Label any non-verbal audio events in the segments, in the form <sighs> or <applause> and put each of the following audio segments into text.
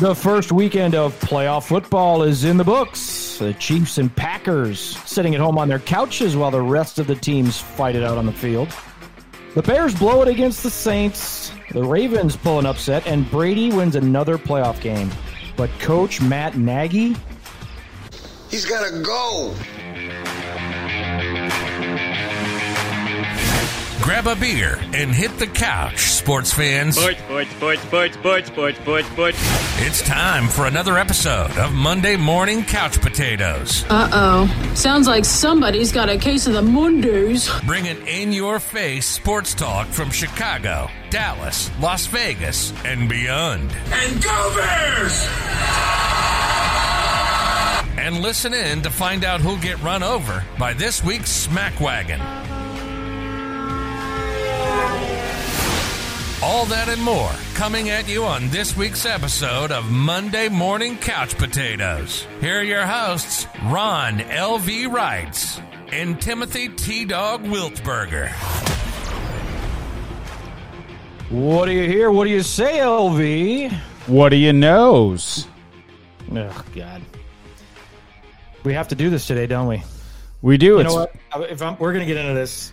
The first weekend of playoff football is in the books. The Chiefs and Packers sitting at home on their couches while the rest of the teams fight it out on the field. The Bears blow it against the Saints. The Ravens pull an upset, and Brady wins another playoff game. But Coach Matt Nagy, He's got to go. Grab a beer and hit the couch, sports fans. Sports, sports, sports, sports, sports, sports, sports, sports. It's time for another episode of Monday Morning Couch Potatoes. Uh oh. Sounds like somebody's got a case of the Mondays. Bringing in your face sports talk from Chicago, Dallas, Las Vegas, and beyond. And go Bears! And listen in to find out who'll get run over by this week's Smack Wagon. All that and more coming at you on this week's episode of Monday Morning Couch Potatoes. Here are your hosts, Ron L.V. Wrights and Timothy T. Dog Wiltberger. what do you hear? What do you say, LV? What do you knows? Oh, God. We have to do this today, don't we? We do. You it's, know what? Uh, if I'm, we're going to get into this,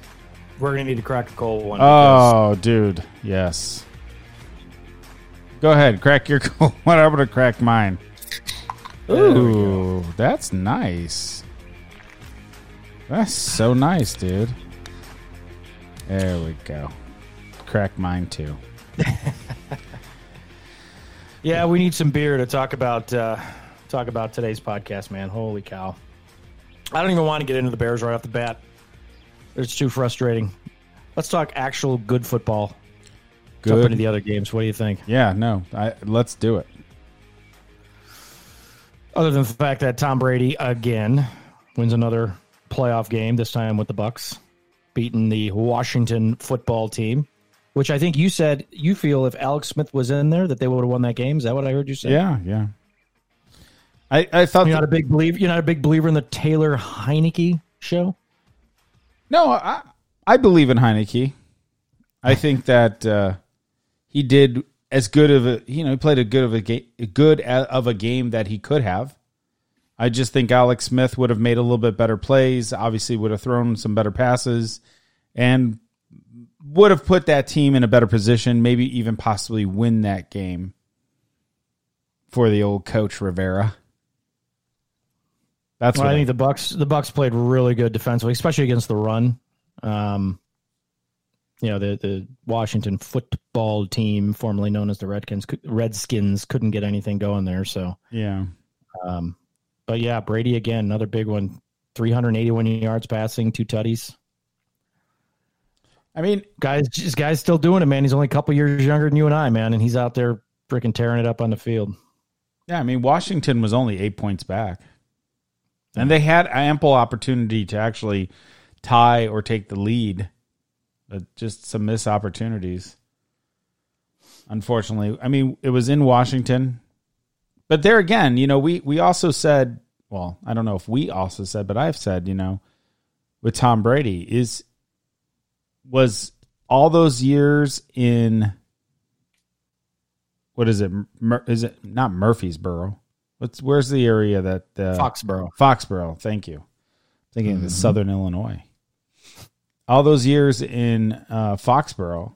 we're going to need to crack a cold one. Oh, because- Oh, dude. Yes. Go ahead. Crack your <laughs> cold one. I'm to crack mine. Ooh, that's nice. That's so nice, dude. There we go. Crack mine too. <laughs> Yeah, we need some beer to talk about uh, talk about today's podcast, man. Holy cow! I don't even want to get into the Bears right off the bat. It's too frustrating. Let's talk actual good football. Jump Good. into the other games. What do you think? Yeah, no. I, let's do it. Other than the fact that Tom Brady again wins another playoff game, this time with the Bucs, beating the Washington football team, which I think you said you feel if Alex Smith was in there that they would have won that game. Is that what I heard you say? Yeah, yeah. I, I thought You're that- not a big believer. You're not a big believer in the Taylor Heinicke show. No, I I believe in Heinicke. I think that uh, he did as good of a you know he played a good of a game good of a game that he could have. I just think Alex Smith would have made a little bit better plays. Obviously, would have thrown some better passes, and would have put that team in a better position. Maybe even possibly win that game for the old coach Rivera. That's Well, I I think the Bucs the Bucs played really good defensively, especially against the run. Um, you know the the Washington football team, formerly known as the Redskins, Redskins couldn't get anything going there. So, yeah. um, but yeah, Brady again, another big one, three hundred eighty one yards passing, two tutties. I mean, Guys, this guy's still doing it, man. He's only a couple years younger than you and I, man, and he's out there freaking tearing it up on the field. Yeah, I mean Washington was only eight points back, and they had ample opportunity to actually tie or take the lead, but just some missed opportunities. Unfortunately, I mean it was in Washington, but there again, you know, we we also said, well, I don't know if we also said, but I've said, you know, with Tom Brady is was all those years in what is it? Is it not Murfreesboro? What's where's the area that uh, Foxborough. Foxborough. Thank you. Thinking of the Southern Illinois. All those years in uh, Foxborough.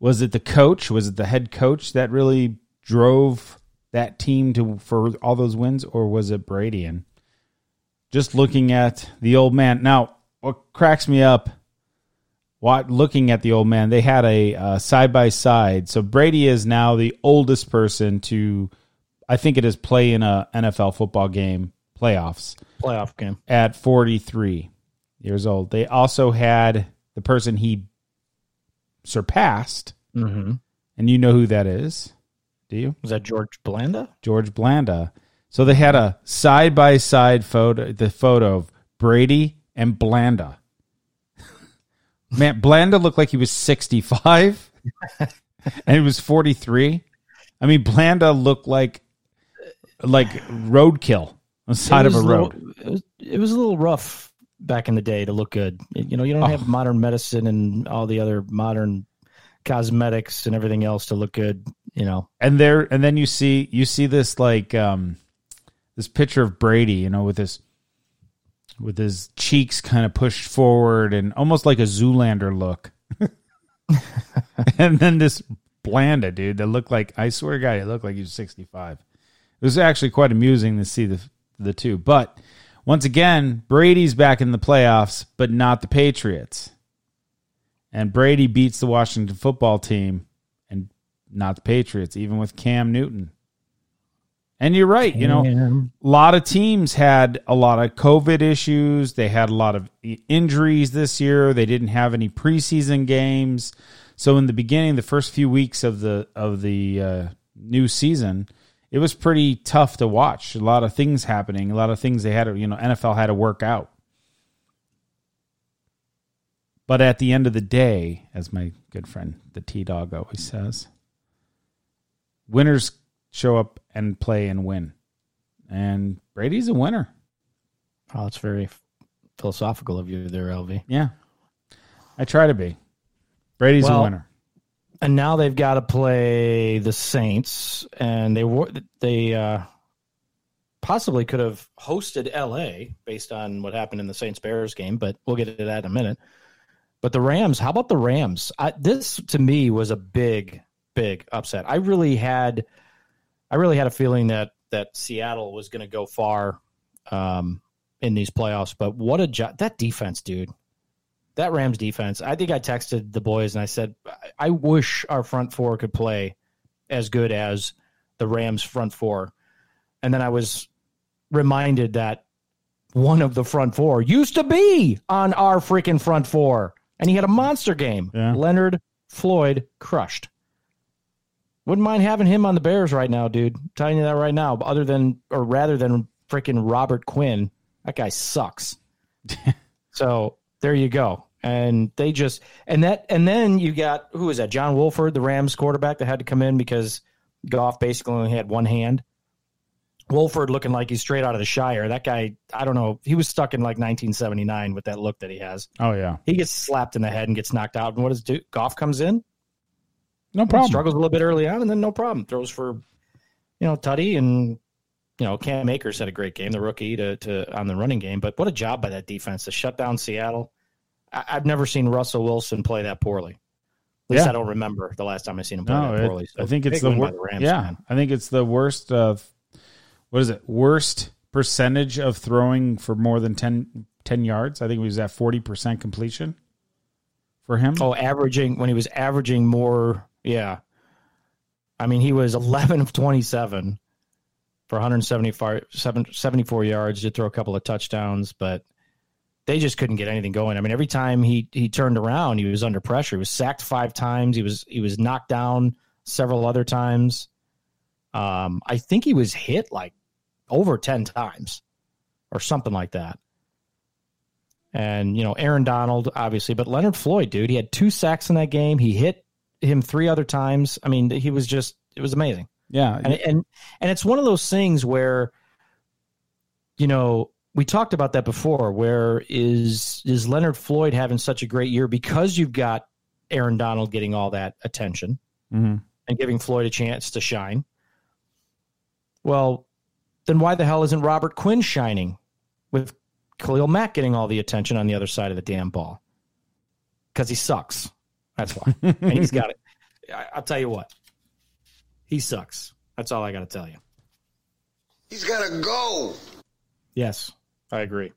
Was it the coach? Was it the head coach that really drove that team to for all those wins, or was it Brady? And just looking at the old man now, what cracks me up what looking at the old man, they had a side by side. So Brady is now the oldest person to, I think it is play in a NFL football game playoffs Playoff game. at 43 years old. They also had the person he surpassed, Mm-hmm. and you know who that is, do you? Was that George Blanda? George Blanda. So they had a side by side photo, the photo of Brady and Blanda. <laughs> Man, Blanda looked like he was 65 <laughs> and he was 43. I mean, Blanda looked like like roadkill on the side of a road. little- it, was, it was a little rough back in the day to look good. You know, you don't Oh. have modern medicine and all the other modern cosmetics and everything else to look good. you know, and there and then you see you see this like um this picture of Brady, you know, with his with his cheeks kind of pushed forward and almost like a Zoolander look. <laughs> and then this Blanda dude that looked like I swear to God, he looked like he was sixty five. It was actually quite amusing to see the the two. But once again, Brady's back in the playoffs, but not the Patriots. And Brady beats the Washington football team and not the Patriots, even with Cam Newton. And you're right, you know, a lot of teams had a lot of COVID issues. They had a lot of injuries this year. They didn't have any preseason games. So in the beginning, the first few weeks of the of the uh, new season, it was pretty tough to watch. A lot of things happening, a lot of things they had to, you know, NFL had to work out. But at the end of the day, as my good friend the T Dog always says, winners show up and play and win. And Brady's a winner. Oh, it's very philosophical of you there, LV. Yeah. I try to be. Brady's Well, a winner. And now they've got to play the Saints, and they were they uh, possibly could have hosted LA based on what happened in the Saints Bears game, but we'll get to that in a minute. But the Rams, how about the Rams? I, this to me was a big, big upset. I really had, I really had a feeling that that Seattle was going to go far um, in these playoffs. But what a that defense, dude! That Rams defense. I think I texted the boys and I said, I wish our front four could play as good as the Rams front four. And then I was reminded that one of the front four used to be on our freaking front four, and he had a monster game. Yeah. Leonard Floyd crushed. Wouldn't mind having him on the Bears right now, dude. I'm telling you that right now. Other than, or rather than freaking Robert Quinn, that guy sucks. <laughs> so there you go. And they just and that and then you got who is that? John Wolford, the Rams quarterback that had to come in because Goff basically only had one hand. Wolford looking like he's straight out of the Shire. That guy, I don't know, he was stuck in like 1979 with that look that he has. Oh yeah. He gets slapped in the head and gets knocked out. And what does do? Goff comes in, No problem. struggles a little bit early on, and then no problem throws for, you know, Tutty and you know Cam Akers had a great game, the rookie to to on the running game. But what a job by that defense to shut down Seattle. I, I've never seen Russell Wilson play that poorly. At least Yeah. I don't remember the last time I seen him play No, that poorly. So I think it's the worst. yeah, man. I think it's the worst of what is it? Worst percentage of throwing for more than 10, 10 yards. I think he was at forty percent completion for him. Oh, averaging when he was averaging more, yeah. I mean, he was 11 of 27 for 174 seven- 74 yards. Did throw a couple of touchdowns, but they just couldn't get anything going. I mean, every time he he turned around, he was under pressure. He was sacked five times. He was he was knocked down several other times. Um, I think he was hit like over 10 times or something like that. And, you know, Aaron Donald, obviously, but Leonard Floyd, dude, he had two sacks in that game. He hit him three other times. I mean, he was just, it was amazing. Yeah, And, and, and it's one of those things where, you know, we talked about that before. Where is is Leonard Floyd having such a great year because you've got Aaron Donald getting all that attention Mhm. and giving Floyd a chance to shine? Well, then why the hell isn't Robert Quinn shining with Khalil Mack getting all the attention on the other side of the damn ball? Because he sucks. That's why. and he's got it. <laughs> I, I'll tell you what. He sucks. That's all I got to tell you. He's got to go. Yes, I agree.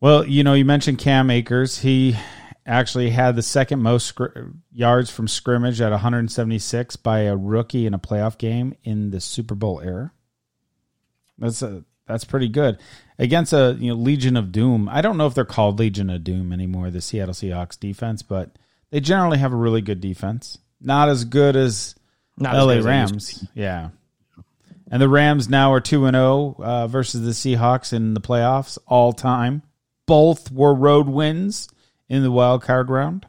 Well, you know, you mentioned Cam Akers. He actually had the second most scr- yards from scrimmage at 176 by a rookie in a playoff game in the Super Bowl era. That's a that's pretty good against a you know Legion of Doom. I don't know if they're called Legion of Doom anymore, the Seattle Seahawks defense, but they generally have a really good defense. Not as good as Not LA as they used to Rams. Yeah. And the Rams now are 2 and 0 uh, versus the Seahawks in the playoffs all time. Both were road wins in the wild card round.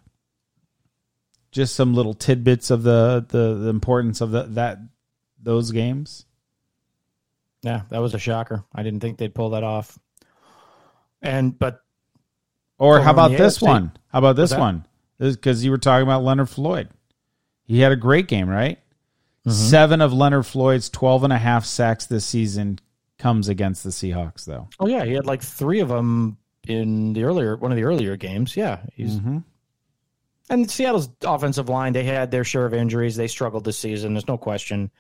Just some little tidbits of the the, the importance of the, that those games. Yeah, that was a shocker. I didn't think they'd pull that off. And but Or how about this AFC. one? How about this one? Because you were talking about Leonard Floyd. He had a great game, right? Mm-hmm. Seven of Leonard Floyd's 12 and a half sacks this season comes against the Seahawks, though. Oh yeah, he had like three of them in the earlier one of the earlier games. Yeah, he's mm-hmm. and Seattle's offensive line. They had their share of injuries. They struggled this season. There's no question.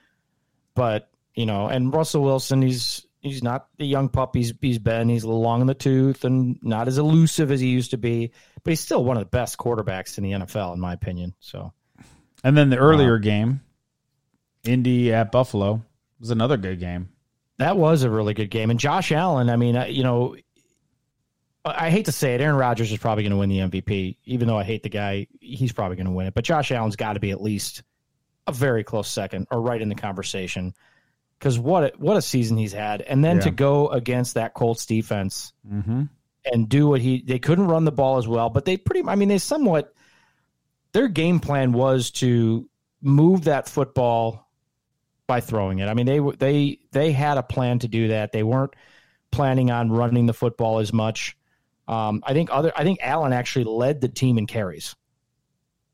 But you know, and Russell Wilson, he's he's not the young pup he's he's been. He's a little long in the tooth and not as elusive as he used to be. But he's still one of the best quarterbacks in the NFL, in my opinion. So And then the earlier game, Indy at Buffalo, was another good game. That was a really good game. And Josh Allen, I mean, you know, I hate to say it, Aaron Rodgers is probably going to win the MVP. Even though I hate the guy, he's probably going to win it. But Josh Allen's got to be at least a very close second or right in the conversation. Because what a, what a season he's had, and then to go against that Colts defense Mm-hmm. and do what he they couldn't run the ball as well, but they pretty I mean they somewhat their game plan was to move that football by throwing it. I mean they they they had a plan to do that. They weren't planning on running the football as much. Um, I think other I think Allen actually led the team in carries.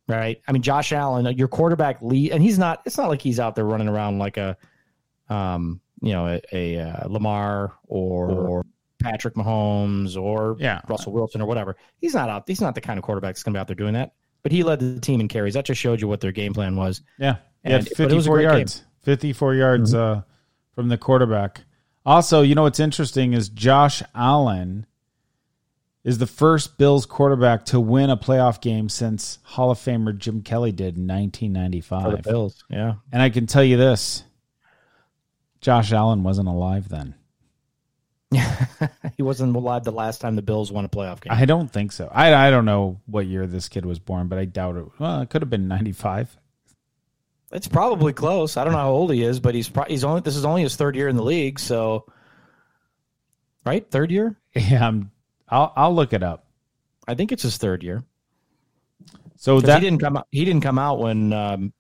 Right? I mean Josh Allen, your quarterback lead and he's not it's not like he's out there running around like a um, you know, a, a uh, Lamar or, or Patrick Mahomes or Yeah. Russell Wilson or whatever. He's not out. He's not the kind of quarterback that's going to be out there doing that. But he led the team in carries. That just showed you what their game plan was. Yeah. He And- had but it was a 54 yards. 54 yards uh, from the quarterback. Also, you know what's interesting is Josh Allen is the first Bills quarterback to win a playoff game since Hall of Famer Jim Kelly did in For the 1995. Bills, yeah. And I can tell you this Josh Allen wasn't alive then. <laughs> he wasn't alive the last time the Bills won a playoff game. I don't think so. I, I don't know what year this kid was born, but I doubt it. Well, it could have been 95. it's probably close. I don't know how old he is, but he's pro- he's only this is only his third year in the league. So, right, third year. Yeah, I'm, I'll, I'll look it up. I think it's his third year. So that he didn't come out. He didn't come out when um,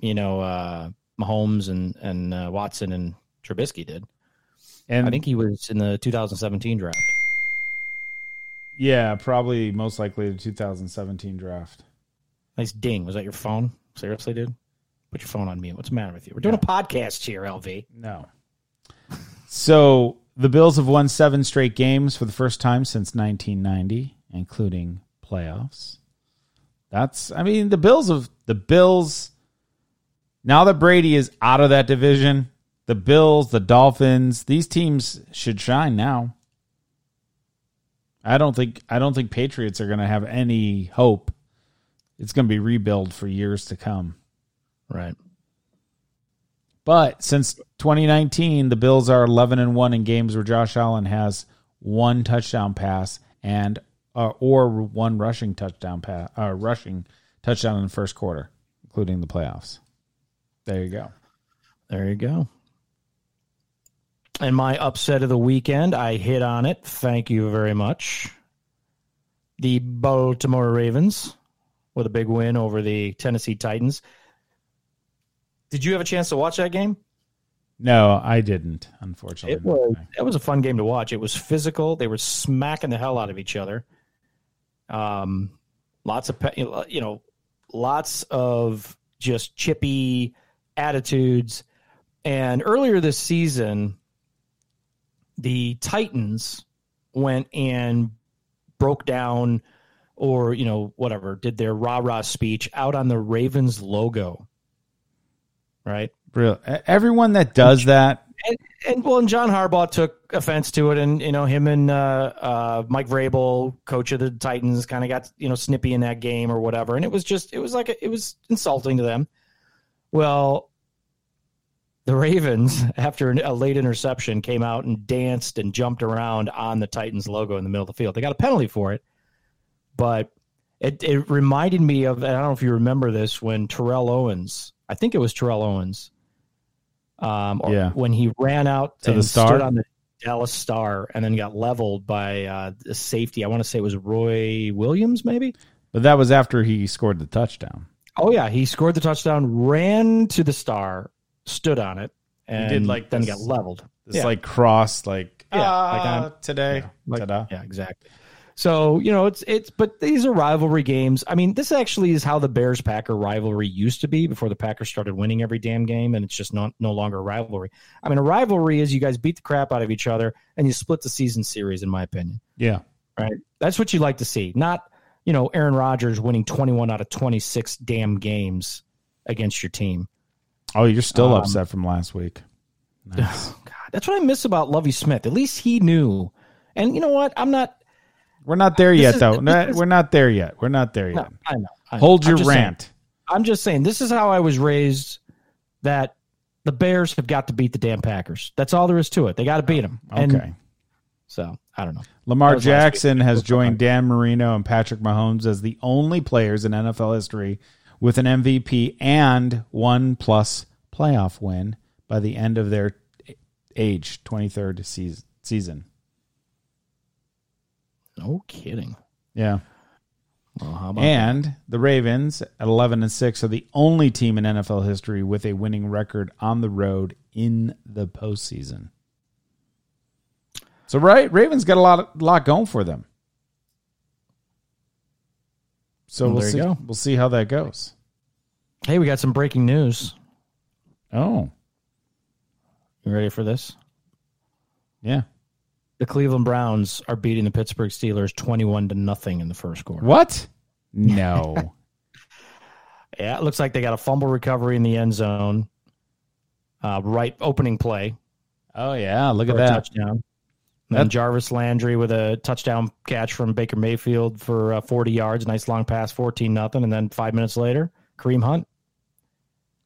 you know uh, Mahomes and and uh, Watson and Trubisky did. And I think he was in the 2017 draft. Yeah, probably most likely the 2017 draft. Nice ding. Was that your phone? Seriously, dude? Put your phone on mute. What's the matter with you? We're doing a podcast here, LV. No. So the Bills have won seven straight games for the first time since 1990, including playoffs. That's, I mean, the Bills of the Bills. Now that Brady is out of that division, the Bills, the Dolphins, these teams should shine now. I don't think I don't think Patriots are going to have any hope. It's going to be rebuild for years to come. Right. But since 2019, the Bills are 11 and 1 in games where Josh Allen has one touchdown pass and uh, or one rushing touchdown pass, uh, rushing touchdown in the first quarter, including the playoffs. There you go. There you go. And my upset of the weekend, I hit on it. Thank you very much. The Baltimore Ravens with a big win over the Tennessee Titans. Did you have a chance to watch that game? No, I didn't, unfortunately. It was it was a fun game to watch. It was physical. They were smacking the hell out of each other. Um, lots of you know, lots of just chippy attitudes. And earlier this season, the Titans went and broke down, or you know, whatever, did their rah rah speech out on the Ravens logo. Right. Real, everyone that does that, and, and well, and John Harbaugh took offense to it, and you know him and uh, uh, Mike Vrabel, coach of the Titans, kind of got you know snippy in that game or whatever, and it was just it was like a, it was insulting to them. Well, the Ravens, <laughs> after a late interception, came out and danced and jumped around on the Titans logo in the middle of the field. They got a penalty for it, but it it reminded me of I don't know if you remember this when Terrell Owens, I think it was Terrell Owens, um, Yeah. when he ran out To the Star? stood on the Dallas Star and then got leveled by uh, the safety. I want to say it was Roy Williams, maybe. but that was after he scored the touchdown. Oh yeah, he scored the touchdown, ran to the Star, stood on it, and did like then this- got leveled. It's Yeah. like cross, like Yeah, ah, like I'm- today, Like- ta-da. yeah, exactly. So you know, it's it's but these are rivalry games. I mean, this actually is how the Bears Packer rivalry used to be before the Packers started winning every damn game, and it's just not no longer a rivalry. I mean, a rivalry is you guys beat the crap out of each other and you split the season series, in my opinion. Yeah. Right? That's what you like to see, not you know Aaron Rodgers winning twenty one out of twenty six damn games against your team. Oh, you're still Um, upset from last week. Nice. <sighs> God, that's what I miss about Lovie Smith. At least he knew. And you know what? I'm not. We're not there yet, is- though. this Not- is- We're not there yet. We're not there No, yet. I know. I know. Hold I'm your just saying- rant. I'm just saying this is how I was raised. That the Bears have got to beat the damn Packers. That's all there is to it. They got to beat them. Okay. so I don't know. Lamar That was last Jackson has joined Dan Marino and Patrick Mahomes as the only players in NFL history with an MVP and one plus playoff win by the end of their age, 23rd season. No kidding. Yeah. Well, how about And the Ravens at 11 and 6 are the only team in NFL history with a winning record on the road in the postseason. So right, Ravens got a lot lot going for them. So Well, we'll there you see go. we'll see how that goes. Hey, we got some breaking news. Oh, You ready for this? yeah. The Cleveland Browns are beating the Pittsburgh Steelers 21 to nothing in the first quarter. What? <laughs> No. Yeah, it looks like they got a fumble recovery in the end zone. Uh, right opening play oh yeah, look at that. touchdown. And then Jarvis Landry with a touchdown catch from Baker Mayfield for uh, 40 yards, nice long pass, 14 nothing, and then five minutes later, Kareem Hunt.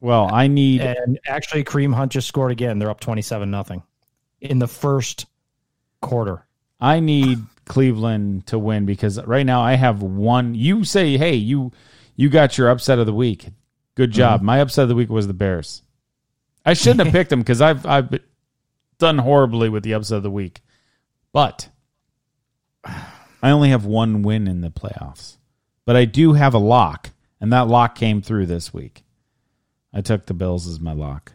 Well, I need And actually, Kareem Hunt just scored again. They're up 27 nothing in the first quarter. I need Cleveland to win because right now I have one. You say, hey, you you got your upset of the week. Good job. Mm-hmm. My upset of the week was the Bears. I shouldn't have <laughs> picked them because I've I've done horribly with the upset of the week, but I only have one win in the playoffs. But I do have a lock, and that lock came through this week. I took the Bills as my lock.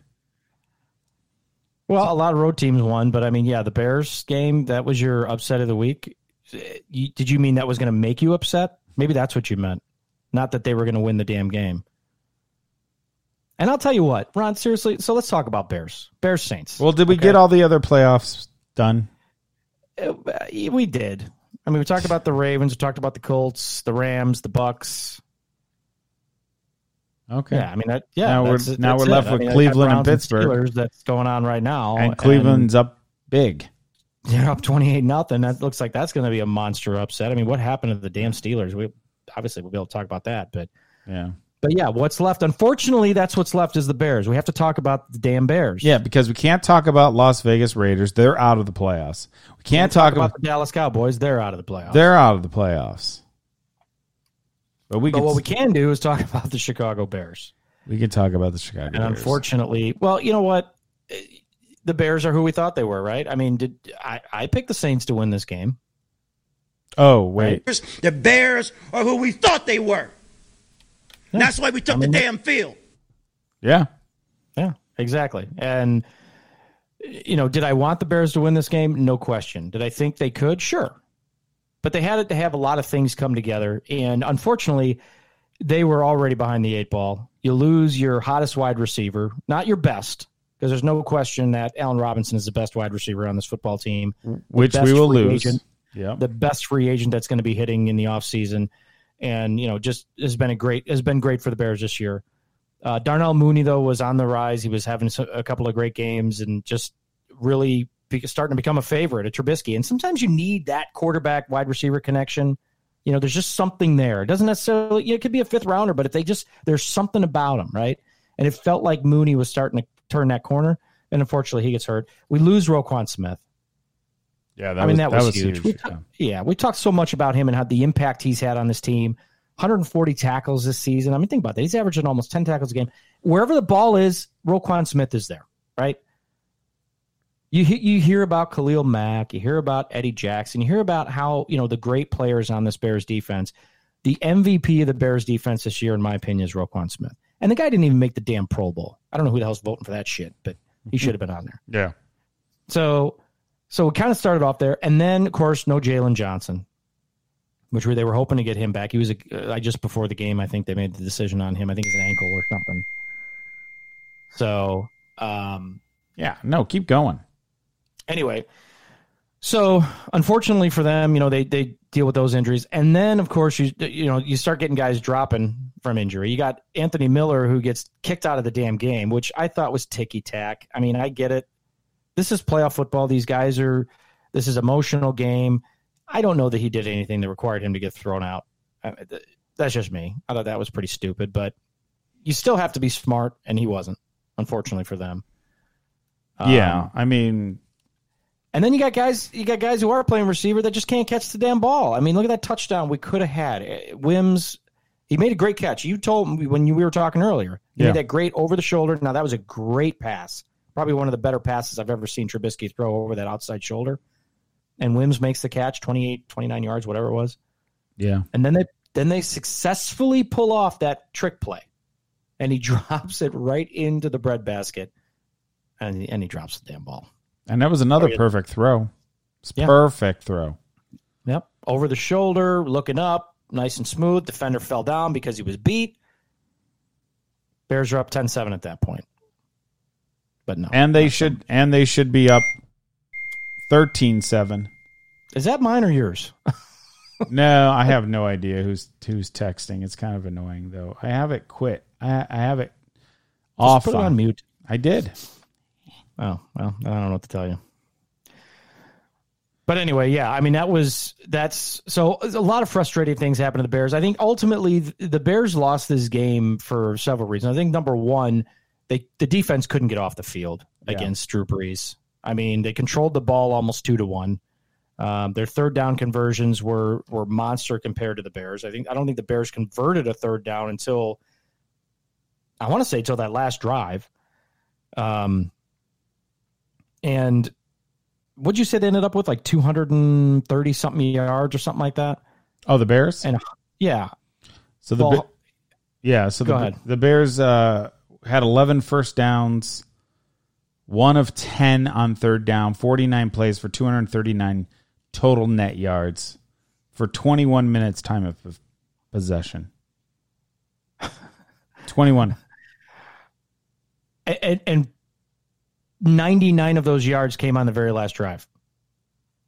Well, a lot of road teams won, but I mean, yeah, the Bears game, that was your upset of the week. Did you mean that was going to make you upset? Maybe that's what you meant. Not that they were going to win the damn game. And I'll tell you what, Ron, seriously, so let's talk about Bears. Bears Saints. Well, did we Okay. get all the other playoffs done? Uh, we did. I mean, we talked about the Ravens, we talked about the Colts, the Rams, the Bucs. Okay. Yeah, I mean that. Yeah, Now we're- now we're left it. I with mean, Cleveland and Pittsburgh. Steelers that's going on right now, and Cleveland's up big. They're up twenty eight nothing. That looks like that's going to be a monster upset. I mean, what happened to the damn Steelers? We obviously we'll be able to talk about that, but Yeah. But yeah, what's left? Unfortunately, that's what's left is the Bears. We have to talk about the damn Bears. Yeah, because we can't talk about Las Vegas Raiders. They're out of the playoffs. We can't, talk, about about, the Dallas Cowboys. They're out of the playoffs. they're out of the playoffs. But we but can what we can do is talk <laughs> about the Chicago Bears. we can talk about the Chicago And Bears. unfortunately, well, you know what? The Bears are who we thought they were, right? I mean, did I, I picked the Saints to win this game? Oh, wait. The Bears are who we thought they were. That's why we took the damn field. Yeah. Yeah, exactly. And you know, did I want the Bears to win this game? No question. Did I think they could? Sure. But they had to have a lot of things come together, and unfortunately, they were already behind the eight ball. You lose your hottest wide receiver, not your best, because there's no question that Allen Robinson is the best wide receiver on this football team. Which we will lose. agent- Yeah. the best free agent that's going to be hitting in the offseason. And you know just has been a great has been great for the Bears this year. Uh, Darnell Mooney though was on the rise. He was having a couple of great games and just really starting to become a favorite at Trubisky. And sometimes you need that quarterback wide receiver connection. You know, there's just something there. It doesn't necessarily. You know, it could be a fifth rounder, but if they just there's something about him, right? And it felt like Mooney was starting to turn that corner. And unfortunately, he gets hurt. We lose Roquan Smith. Yeah, that I mean, was, that was, huge. We Yeah. yeah, we talked so much about him and how the impact he's had on this team. 140 tackles this season. I mean, think about that. He's averaging almost 10 tackles a game. Wherever the ball is, Roquan Smith is there, right? You you hear about Khalil Mack, you hear about Eddie Jackson, you hear about how you know the great players on this Bears defense. The MVP of the Bears defense this year, in my opinion, is Roquan Smith, and the guy didn't even make the damn Pro Bowl. I don't know who the hell's voting for that shit, but he mm-hmm. should have been on there. Yeah. So, so we kind of started off there, and then of course no Jaylon Johnson. which were they were hoping to get him back. He was a, uh, just before the game. I think they made the decision on him. I think it's an ankle or something. So, um, Yeah, no, keep going. anyway, so unfortunately for them, you know, they they deal with those injuries, and then of course you you know you start getting guys dropping from injury. You got Anthony Miller who gets kicked out of the damn game, which I thought was ticky tack. I mean, I get it. This is playoff football. These guys are. This is emotional game. I don't know that he did anything that required him to get thrown out. I- th- That's just me. I thought that was pretty stupid, but you still have to be smart, and he wasn't. Unfortunately for them. Um, yeah, I mean, and then you got guys, you got guys who are playing receiver that just can't catch the damn ball. I mean, look at that touchdown we could have had. Eh, Wims, he made a great catch. You told me when you, we were talking earlier. He Yeah. made that great over the shoulder. Now that was a great pass. Probably one of the better passes I've ever seen Trubisky throw over that outside shoulder. And Wims makes the catch, 28, 29 yards, whatever it was. yeah, And then they then they successfully pull off that trick play. And he <laughs> drops it right into the breadbasket. And he, and he drops the damn ball. and that was another Oh, perfect throw. It's Yeah. perfect throw. Yep. Over the shoulder, looking up, nice and smooth. Defender fell down because he was beat. Bears are up 10-7 at that point. But no. And they should and they should be up 13-7. Is that mine or yours? <laughs> No, I have no idea who's who's texting. It's kind of annoying though. I have it quit. I I have it off. Just put it on mute. I did. Oh, well, I don't know what to tell you. But anyway, yeah, I mean that was that's so a lot of frustrating things happened to the Bears. I think ultimately the Bears lost this game for several reasons. I think number one, they the defense couldn't get off the field Yeah. against Drew Brees. I mean, they controlled the ball almost two to one. Um, their third down conversions were were monster compared to the Bears. I think I don't think the Bears converted a third down until I want to say until that last drive. Um, and what'd you say they ended up with like 230 something yards or something like that? Oh, the Bears? And yeah, so the well, Yeah, so the the Bears uh, had 11 first downs, one of 10 on third down, 49 plays for 239 total net yards for 21 minutes time of possession. <laughs> 21. and, and 99 of those yards came on the very last drive.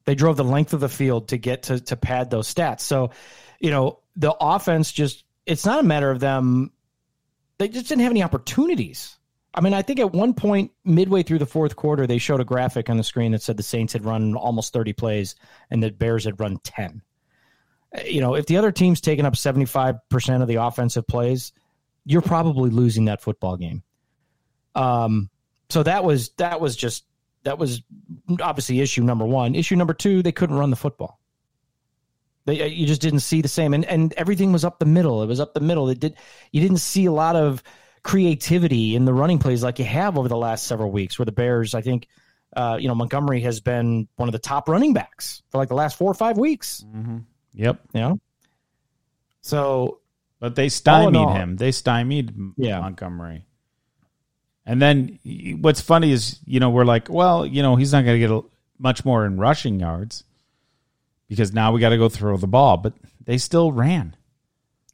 They drove the length of the field to get to, to pad those stats. So, you know, the offense just, it's not a matter of them, they just didn't have any opportunities. I mean, I think at one point, midway through the fourth quarter, they showed a graphic on the screen that said the Saints had run almost 30 plays and the Bears had run 10. Uh, You know, if the other team's taken up 75% of the offensive plays, you're probably losing that football game. Um, so that was that was just that was obviously issue number one. Issue number two, they couldn't run the football. They you just didn't see the same, and and everything was up the middle. It was up the middle. It did you didn't see a lot of creativity in the running plays like you have over the last several weeks, where the Bears, I think, uh, you know, Montgomery has been one of the top running backs for like the last four or five weeks. Yep. You know, so But they stymied all- him. They stymied Yeah. Montgomery. And then what's funny is, you know, we're like, well, you know, he's not going to get a, much more in rushing yards because now we got to go throw the ball. But they still ran.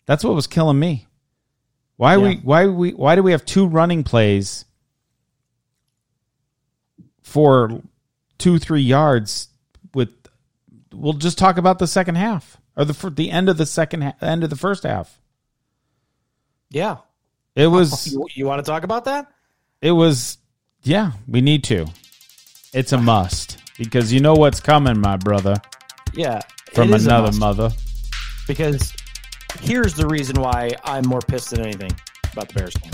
That's what was killing me. Why we? Why we? Why do we have two running plays for two, three yards? With we'll just talk about the second half or the the end of the second ha- end of the first half. yeah, It was <laughs> you, you want to talk about that? it was yeah, we need to. It's a must because you know what's coming, my brother, Yeah, from it is a another mother. because here's the reason why I'm more pissed than anything about the Bears game.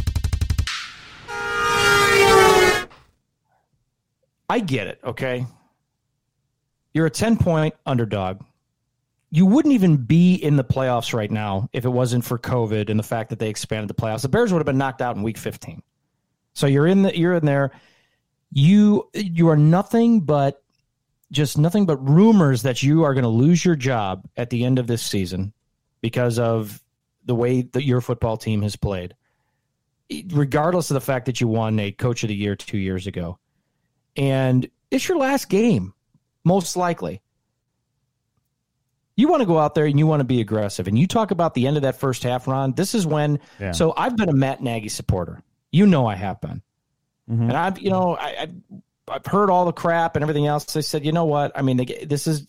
I get it, okay? You're a 10 point underdog. You wouldn't even be in the playoffs right now if it wasn't for COVID and the fact that they expanded the playoffs. The Bears would have been knocked out in week 15. So you're in the you're in there. You you are nothing but just nothing but rumors that you are going to lose your job at the end of this season because of the way that your football team has played, regardless of the fact that you won a coach of the year two years ago. And it's your last game, most likely. You want to go out there and you want to be aggressive. And you talk about the end of that first half, Ron. This is when. Yeah. So I've been a Matt Nagy supporter. You know I have been. Mhm. And I've, you know, I, I've, I've heard all the crap and everything else. They said, you know what? I mean, they, this is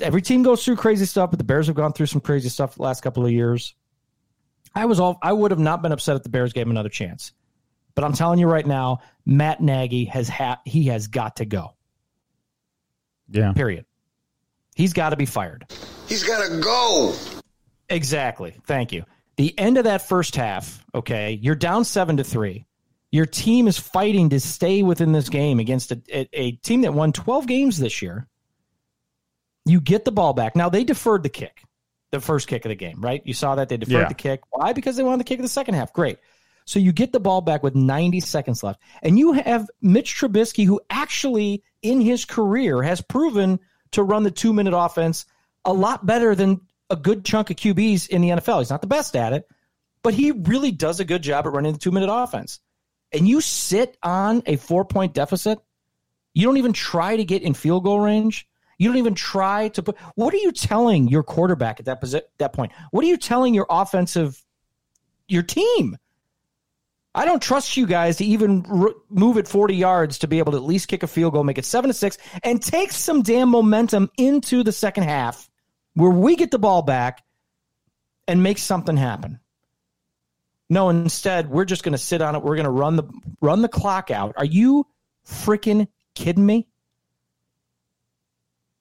every team goes through crazy stuff, but the Bears have gone through some crazy stuff the last couple of years. I was all, I would have not been upset if the Bears gave him another chance. But I'm telling you right now, Matt Nagy has ha- he has got to go. Yeah. Period. He's got to be fired. He's got to go. Exactly. Thank you. The end of that first half, okay, you're down seven to three. Your team is fighting to stay within this game against a, a, a team that won 12 games this year. You get the ball back. Now, they deferred the kick, the first kick of the game, right? You saw that they deferred Yeah. the kick. Why? Because they wanted the kick of the second half. Great. So you get the ball back with 90 seconds left. And you have Mitch Trubisky, who actually in his career has proven to run the two minute offense a lot better than a good chunk of QBs in the NFL. He's not the best at it, but he really does a good job at running the two minute offense. And you sit on a four point deficit. You don't even try to get in field goal range. You don't even try to put. What are you telling your quarterback at that posi- that point? What are you telling your offensive, your team? I don't trust you guys to even move it 40 yards to be able to at least kick a field goal, make it seven to six, and take some damn momentum into the second half where we get the ball back and make something happen. No, instead we're just going to sit on it. We're going to run the run the clock out. Are you freaking kidding me?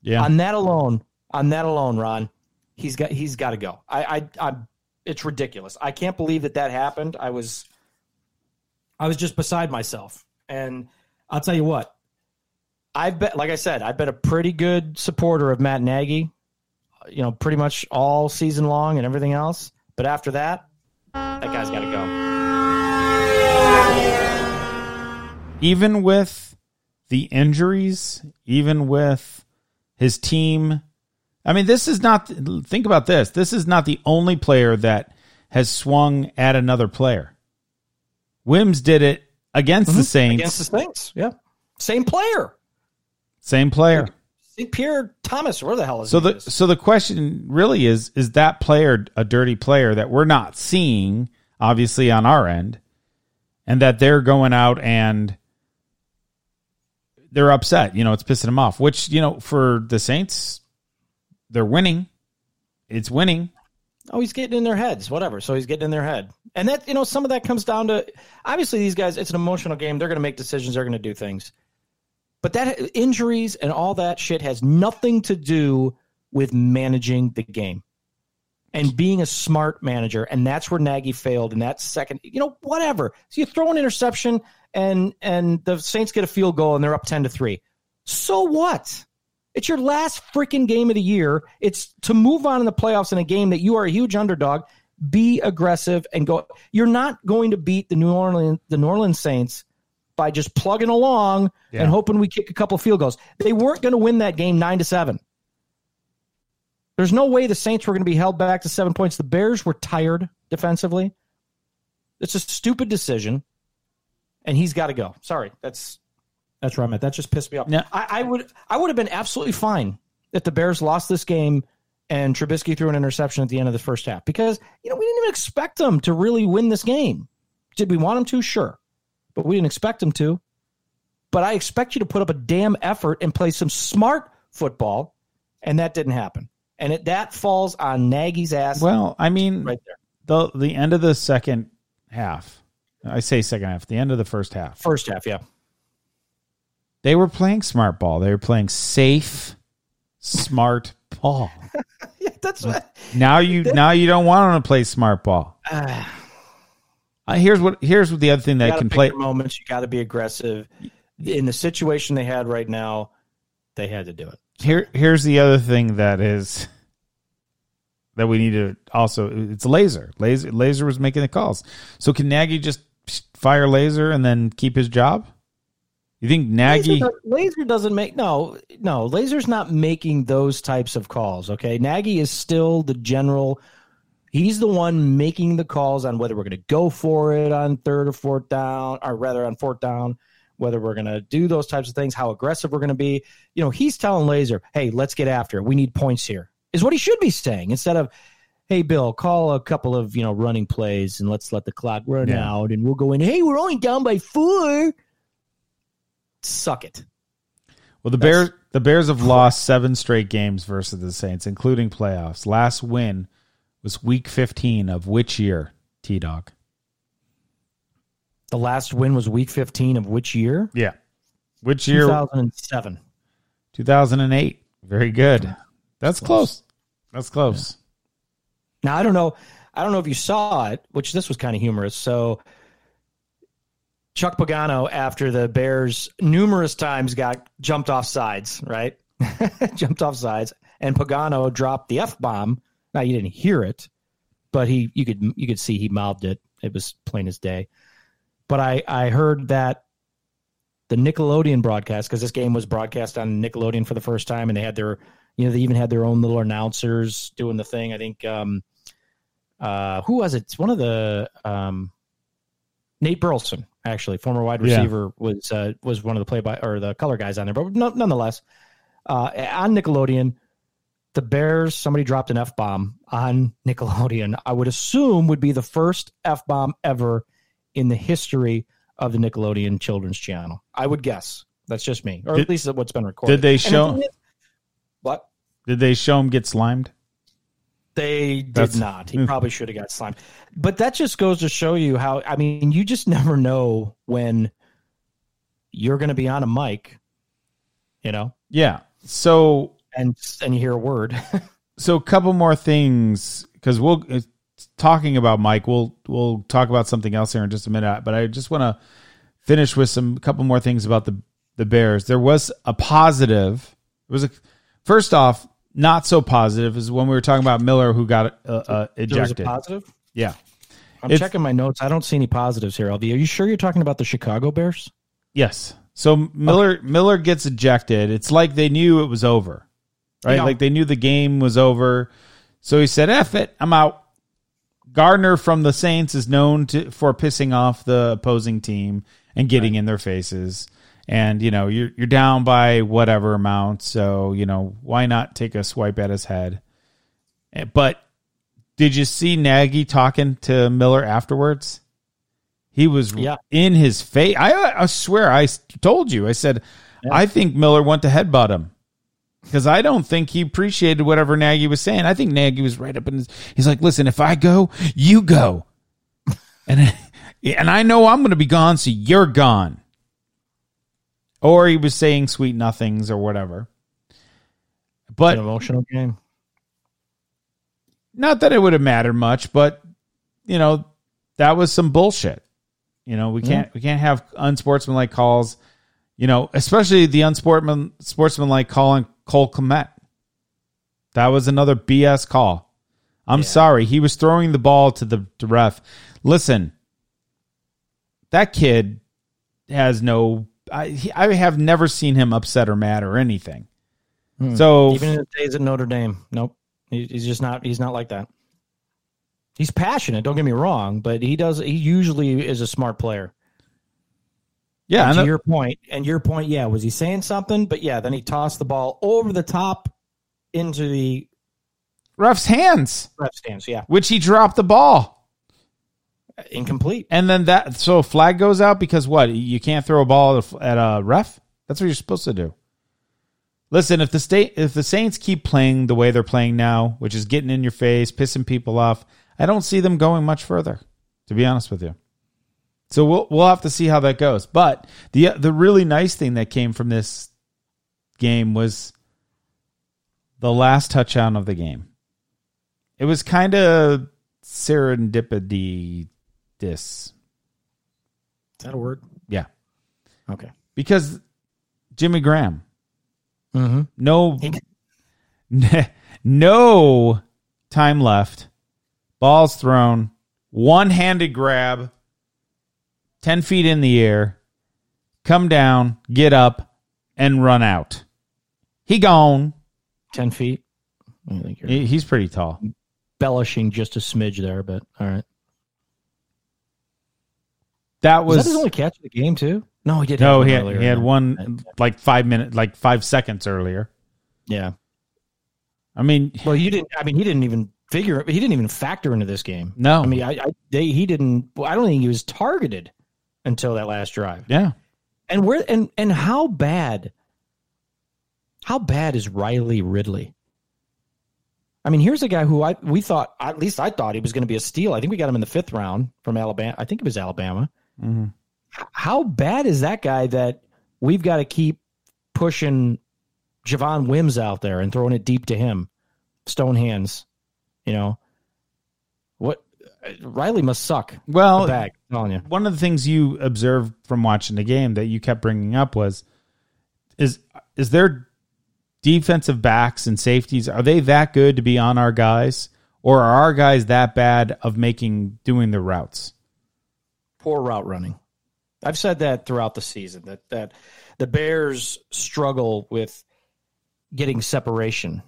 Yeah. On that alone, on that alone, Ron, he's got he's got to go. I I I it's ridiculous. I can't believe that that happened. I was I was just beside myself. And I'll tell you what. I've been like I said, I've been a pretty good supporter of Matt Nagy, you know, pretty much all season long and everything else. But after that, that guy's got to go. even with the injuries, even with his team. I mean, this is not, think about this. This is not the only player that has swung at another player. Wims did it against the mm-hmm. Saints. Against the Saints, yeah. Same player. Same player. St. Pierre Thomas, where the hell is So he? the so the question really is is that player a dirty player that we're not seeing obviously on our end and that they're going out and they're upset, you know, it's pissing them off, which, you know, for the Saints they're winning. It's winning. Oh, he's getting in their heads, whatever. So he's getting in their head. And that, you know, some of that comes down to obviously these guys, it's an emotional game. They're going to make decisions, they're going to do things. But that injuries and all that shit has nothing to do with managing the game and being a smart manager. And that's where Nagy failed in that second, you know, whatever. So you throw an interception and and the Saints get a field goal and they're up 10 to 3. So what? It's your last freaking game of the year. It's to move on in the playoffs in a game that you are a huge underdog. Be aggressive and go. You're not going to beat the New Orleans the New Orleans Saints by just plugging along Yeah. and hoping we kick a couple field goals. They weren't going to win that game nine to seven. There's no way the Saints were going to be held back to seven points. The Bears were tired defensively. It's a stupid decision, and he's got to go. Sorry, that's that's where I'm at. That just pissed me off. Yeah. I, I would I would have been absolutely fine if the Bears lost this game and Trubisky threw an interception at the end of the first half because you know we didn't even expect them to really win this game. Did we want them to? Sure, but we didn't expect them to. But I expect you to put up a damn effort and play some smart football, and that didn't happen. And it, that falls on Nagy's ass Well, I mean right there. the the end of the second half. I say second half, the end of the first half. First half, yeah. They were playing smart ball. They were playing safe, smart ball. <laughs> Yeah, that's what. Now you <laughs> now you don't want them to play smart ball. Uh, <sighs> Uh, here's what here's what the other thing You that can play. moments. You got to be aggressive. In the situation they had right now, they had to do it. Here here's the other thing that is that we need to also it's Lazor. Lazor Lazor was making the calls. So can Nagy just fire Lazor and then keep his job? You think Nagy Lazor, Lazor doesn't make no no. Lazor's not making those types of calls. Okay, Nagy is still the general. He's the one making the calls on whether we're going to go for it on third or fourth down, or rather on fourth down, whether we're going to do those types of things, how aggressive we're going to be. You know, he's telling Lazor, "Hey, let's get after it. We need points here. is what he should be saying instead of, "Hey, Bill, call a couple of you know running plays and let's let the clock run Yeah. out and we'll go in. Hey, we're only down by four. Suck it. Well, the That's Bears the Bears have lost seven straight games versus the Saints, including playoffs. Last win was Week 15 of which year? T Dog. The last win was Week 15 of which year? Yeah. Which year? 2007. 2008. Very good. That's close. That's close. Now I don't know. I don't know if you saw it, which this was kind of humorous. So Chuck Pagano, after the Bears numerous times got jumped off sides, right? <laughs> jumped off sides, and Pagano dropped the f bomb. Now you didn't hear it, but he you could you could see he mouthed it. It was plain as day. But I I heard that the Nickelodeon broadcast because this game was broadcast on Nickelodeon for the first time, and they had their you know they even had their own little announcers doing the thing. I think um uh who was it? It's one of the um Nate Burleson actually former wide Yeah. receiver was uh was one of the play by or the color guys on there, but no, nonetheless uh on Nickelodeon. The Bears, somebody dropped an F bomb on Nickelodeon. I would assume would be the first F bomb ever in the history of the Nickelodeon Children's Channel. I would guess. That's just me, or Did- at least what's been recorded. Did they And the show thing is- what? Did they show him get slimed? They did That's- not. He probably should have got slimed. But that just goes to show you how. I mean, you just never know when you're going to be on a mic, you know, Yeah. So and and you hear a word. <laughs> so a couple more things because we'll uh, talking about Mike. We'll we'll talk about something else here in just a minute. But I just want to finish with some couple more things about the the Bears. There was a positive. It was a first off not so positive is when we were talking about Miller who got uh, uh, there was a ejected. positive. Yeah. I'm It's- checking my notes. I don't see any positives here. LV, are you sure you're talking about the Chicago Bears? Yes. So Miller Miller gets ejected. It's like they knew it was over. Right? Yeah. Like they knew the game was over. So he said, F it, I'm out. Gardner from the Saints is known to for pissing off the opposing team and getting in their faces. And you know, you're you're down by whatever amount, so you know, why not take a swipe at his head? Eh, But did you see Nagy talking to Miller afterwards? He was Yeah. in his face. I, I swear, I told you. I said, I think Miller went to headbutt him because I don't think he appreciated whatever Nagy was saying. I think Nagy was right up in his. He's like, listen, if I go, you go, <laughs> and and I know I'm going to be gone, so you're gone. Or he was saying sweet nothings or whatever. But An emotional game. not that it would have mattered much, but you know, that was some bullshit. You know, we hmm. can't we can't have unsportsmanlike calls. You know, especially the unsportsman sportsmanlike call on Cole Kmet. That was another BS call. I'm sorry, he was throwing the ball to the to ref. Listen, that kid has no. I he, I have never seen him upset or mad or anything. Hmm. So Even in his days at Notre Dame, nope. He, he's just not. He's not like that. He's passionate. Don't get me wrong, but he does. He usually is a smart player. Yeah, And to your point, and your point, yeah, was he saying something? But yeah, then he tossed the ball over the top into the ref's hands, ref stands. Yeah, which he dropped the ball. incomplete. And then that so flag goes out because what? You can't throw a ball at a ref? That's what you're supposed to do. Listen, if the state if the Saints keep playing the way they're playing now, which is getting in your face, pissing people off, I don't see them going much further, to be honest with you. So we'll we'll have to see how that goes. But the the really nice thing that came from this game was the last touchdown of the game. It was kind of serendipity this. Is that a word? Yeah. Okay. Because Jimmy Graham, Mm-hmm. no <laughs> no time left. Ball's thrown, one-handed grab, 10 feet in the air, come down, get up and run out. He gone. Ten feet. I think you're He- He's pretty tall. embellishing just a smidge there, but all right. That Was was, that his only catch of the game too? No, he did. no, he had, he had one like 5 minutes like 5 seconds earlier. Yeah. I mean, Well, you didn't. I mean, he didn't even figure. He didn't even factor into this game. No. I mean, I, I they, he didn't. well, I don't think he was targeted until that last drive. yeah. And where and and how bad? How bad is Riley Ridley? I mean, here's a guy who I we thought at least I thought he was going to be a steal. I think we got him in the fifth round from Alabama. I think it was Alabama. Mhm. How bad is that guy that we've got to keep pushing Javon Wims out there and throwing it deep to him, stone hands? You know? Riley must suck. Well, bag, telling you. one of the things you observed from watching the game that you kept bringing up was is is their defensive backs and safeties are they that good to be on our guys or are our guys that bad of making doing the routes poor route running. I've said that throughout the season that that the Bears struggle with getting separation.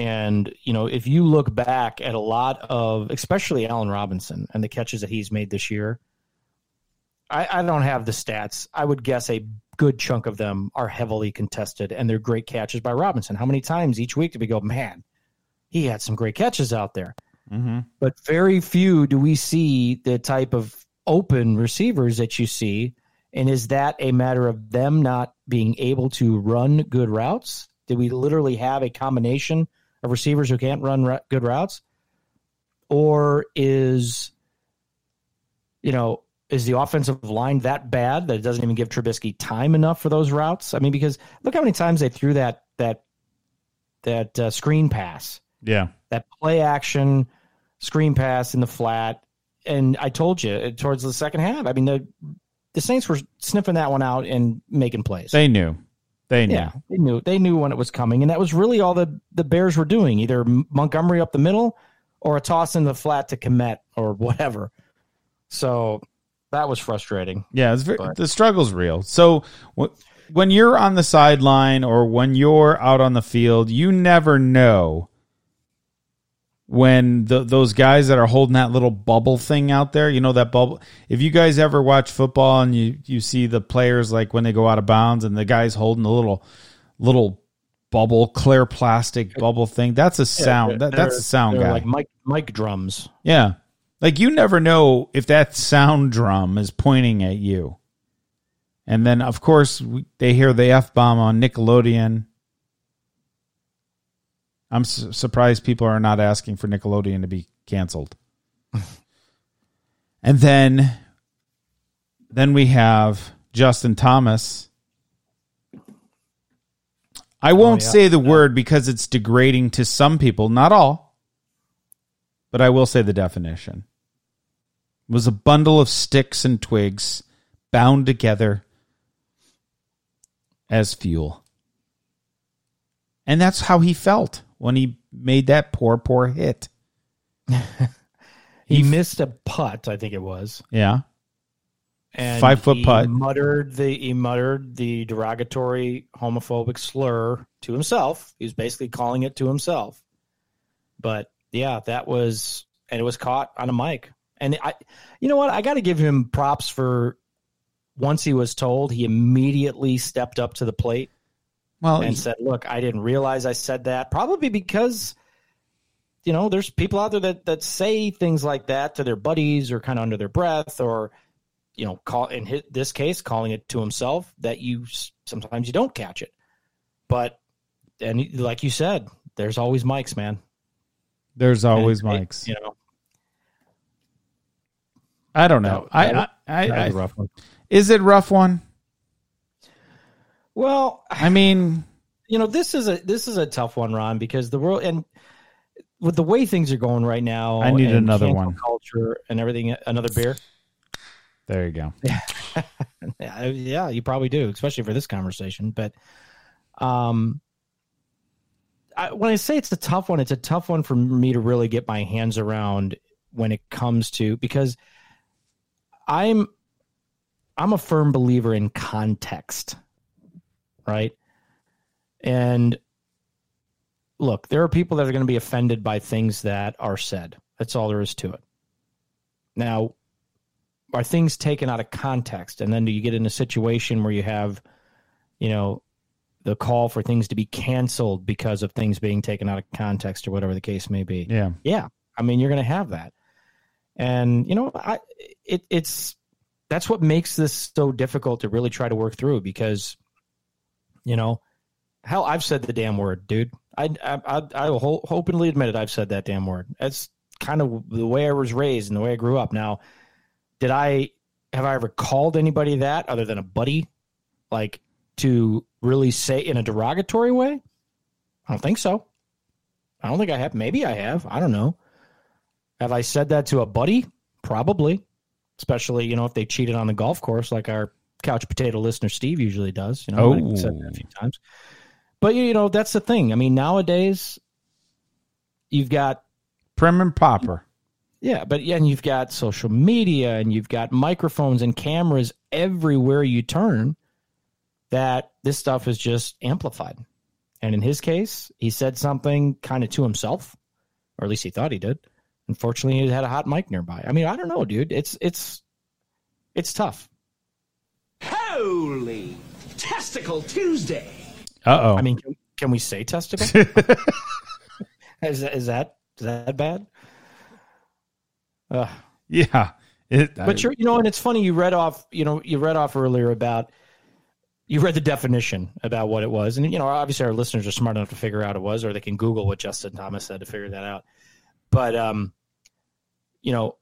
And you know, if you look back at a lot of, especially Allen Robinson and the catches that he's made this year, I, I don't have the stats. I would guess a good chunk of them are heavily contested, and they're great catches by Robinson. How many times each week do we go, man? He had some great catches out there mm-hmm. but very few do we see the type of open receivers that you see. And is that a matter of them not being able to run good routes? Did we literally have a combination of receivers who can't run ru- good routes? Or is, you know, is the offensive line that bad that it doesn't even give Trubisky time enough for those routes? I mean, because look how many times they threw that that that uh, screen pass yeah that play action screen pass in the flat. And I told you uh, towards the second half, I mean, the, the Saints were sniffing that one out and making plays. they knew they knew yeah, they knew they knew when it was coming, and that was really all the the Bears were doing: either Montgomery up the middle or a toss in the flat to Kmet or whatever. So that was frustrating. Yeah, it's very, the struggle's real. So wh- when you're on the sideline or when you're out on the field, you never know when the, those guys that are holding that little bubble thing out there, you know that bubble. If you guys ever watch football and you you see the players like when they go out of bounds and the guys holding the little little bubble, clear plastic bubble thing, that's a sound. that, that's a sound guy. like mic mic drums. Yeah. Like you never know if that sound drum is pointing at you. And then, of course, we, they hear the F bomb on Nickelodeon. I'm su- surprised people are not asking for Nickelodeon to be canceled. <laughs> and then, then we have Justin Thomas. I oh, won't yeah. say the word because it's degrading to some people, not all but I will say the definition It was a bundle of sticks and twigs bound together as fuel. And that's how he felt when he made that poor, poor hit. He missed a putt, I think it was. Yeah. And Five foot he putt. Muttered the he muttered the derogatory homophobic slur to himself. He was basically calling it to himself. But yeah, that was and it was caught on a mic. And I you know what? I got to give him props for once he was told, he immediately stepped up to the plate Well, and said, "Look, I didn't realize I said that." Probably because you know, there's people out there that that say things like that to their buddies or kind of under their breath or you know, call in his, this case calling it to himself that you sometimes you don't catch it. But and like you said, there's always mics, man. there's always And mics. You know, I don't know. that- I, I, I, a rough one. is it rough one? Well, I mean, you know this is a this is a tough one ron because the world and with the way things are going right now I need and another one. culture and everything another beer there you go. <laughs> yeah, yeah you probably do especially for this conversation but um I, when i say it's a tough one it's a tough one for me to really get my hands around when it comes to because i'm i'm a firm believer in context right and look, there are people that are going to be offended by things that are said. That's all there is to it. Now, are things taken out of context, and then do you get in a situation where you have, you know, the call for things to be canceled because of things being taken out of context or whatever the case may be. Yeah. Yeah. I mean, you're going to have that. And, you know, I, it, it's, that's what makes this so difficult to really try to work through because, you know, hell, I've said the damn word, dude. I, I, I, I will openly admit it. I've said that damn word. That's kind of the way I was raised and the way I grew up. Now, did I, have I ever called anybody that other than a buddy? Like to really say in a derogatory way? I don't think so. I don't think I have. Maybe I have. I don't know. Have I said that to a buddy? Probably. Especially, you know, if they cheated on the golf course like our couch potato listener Steve usually does. You know, Oh. Said that a few oh. times. But you know, that's the thing. I mean, nowadays you've got Prim and proper. yeah, but yeah, and you've got social media and you've got microphones and cameras everywhere you turn that this stuff is just amplified. And in his case, he said something kind of to himself, or at least he thought he did. Unfortunately, he had a hot mic nearby. I mean, I don't know, dude. It's it's it's tough. Holy Testicle Tuesday. Uh oh. I mean, can, can we say testicle? <laughs> is that is that is that bad? Uh, yeah. It, But you're, you know, and it's funny. You read off, you know, you read off earlier about, you read the definition about what it was, and you know, obviously our listeners are smart enough to figure out it was, or they can Google what Justin Thomas said to figure that out. But, um, you know,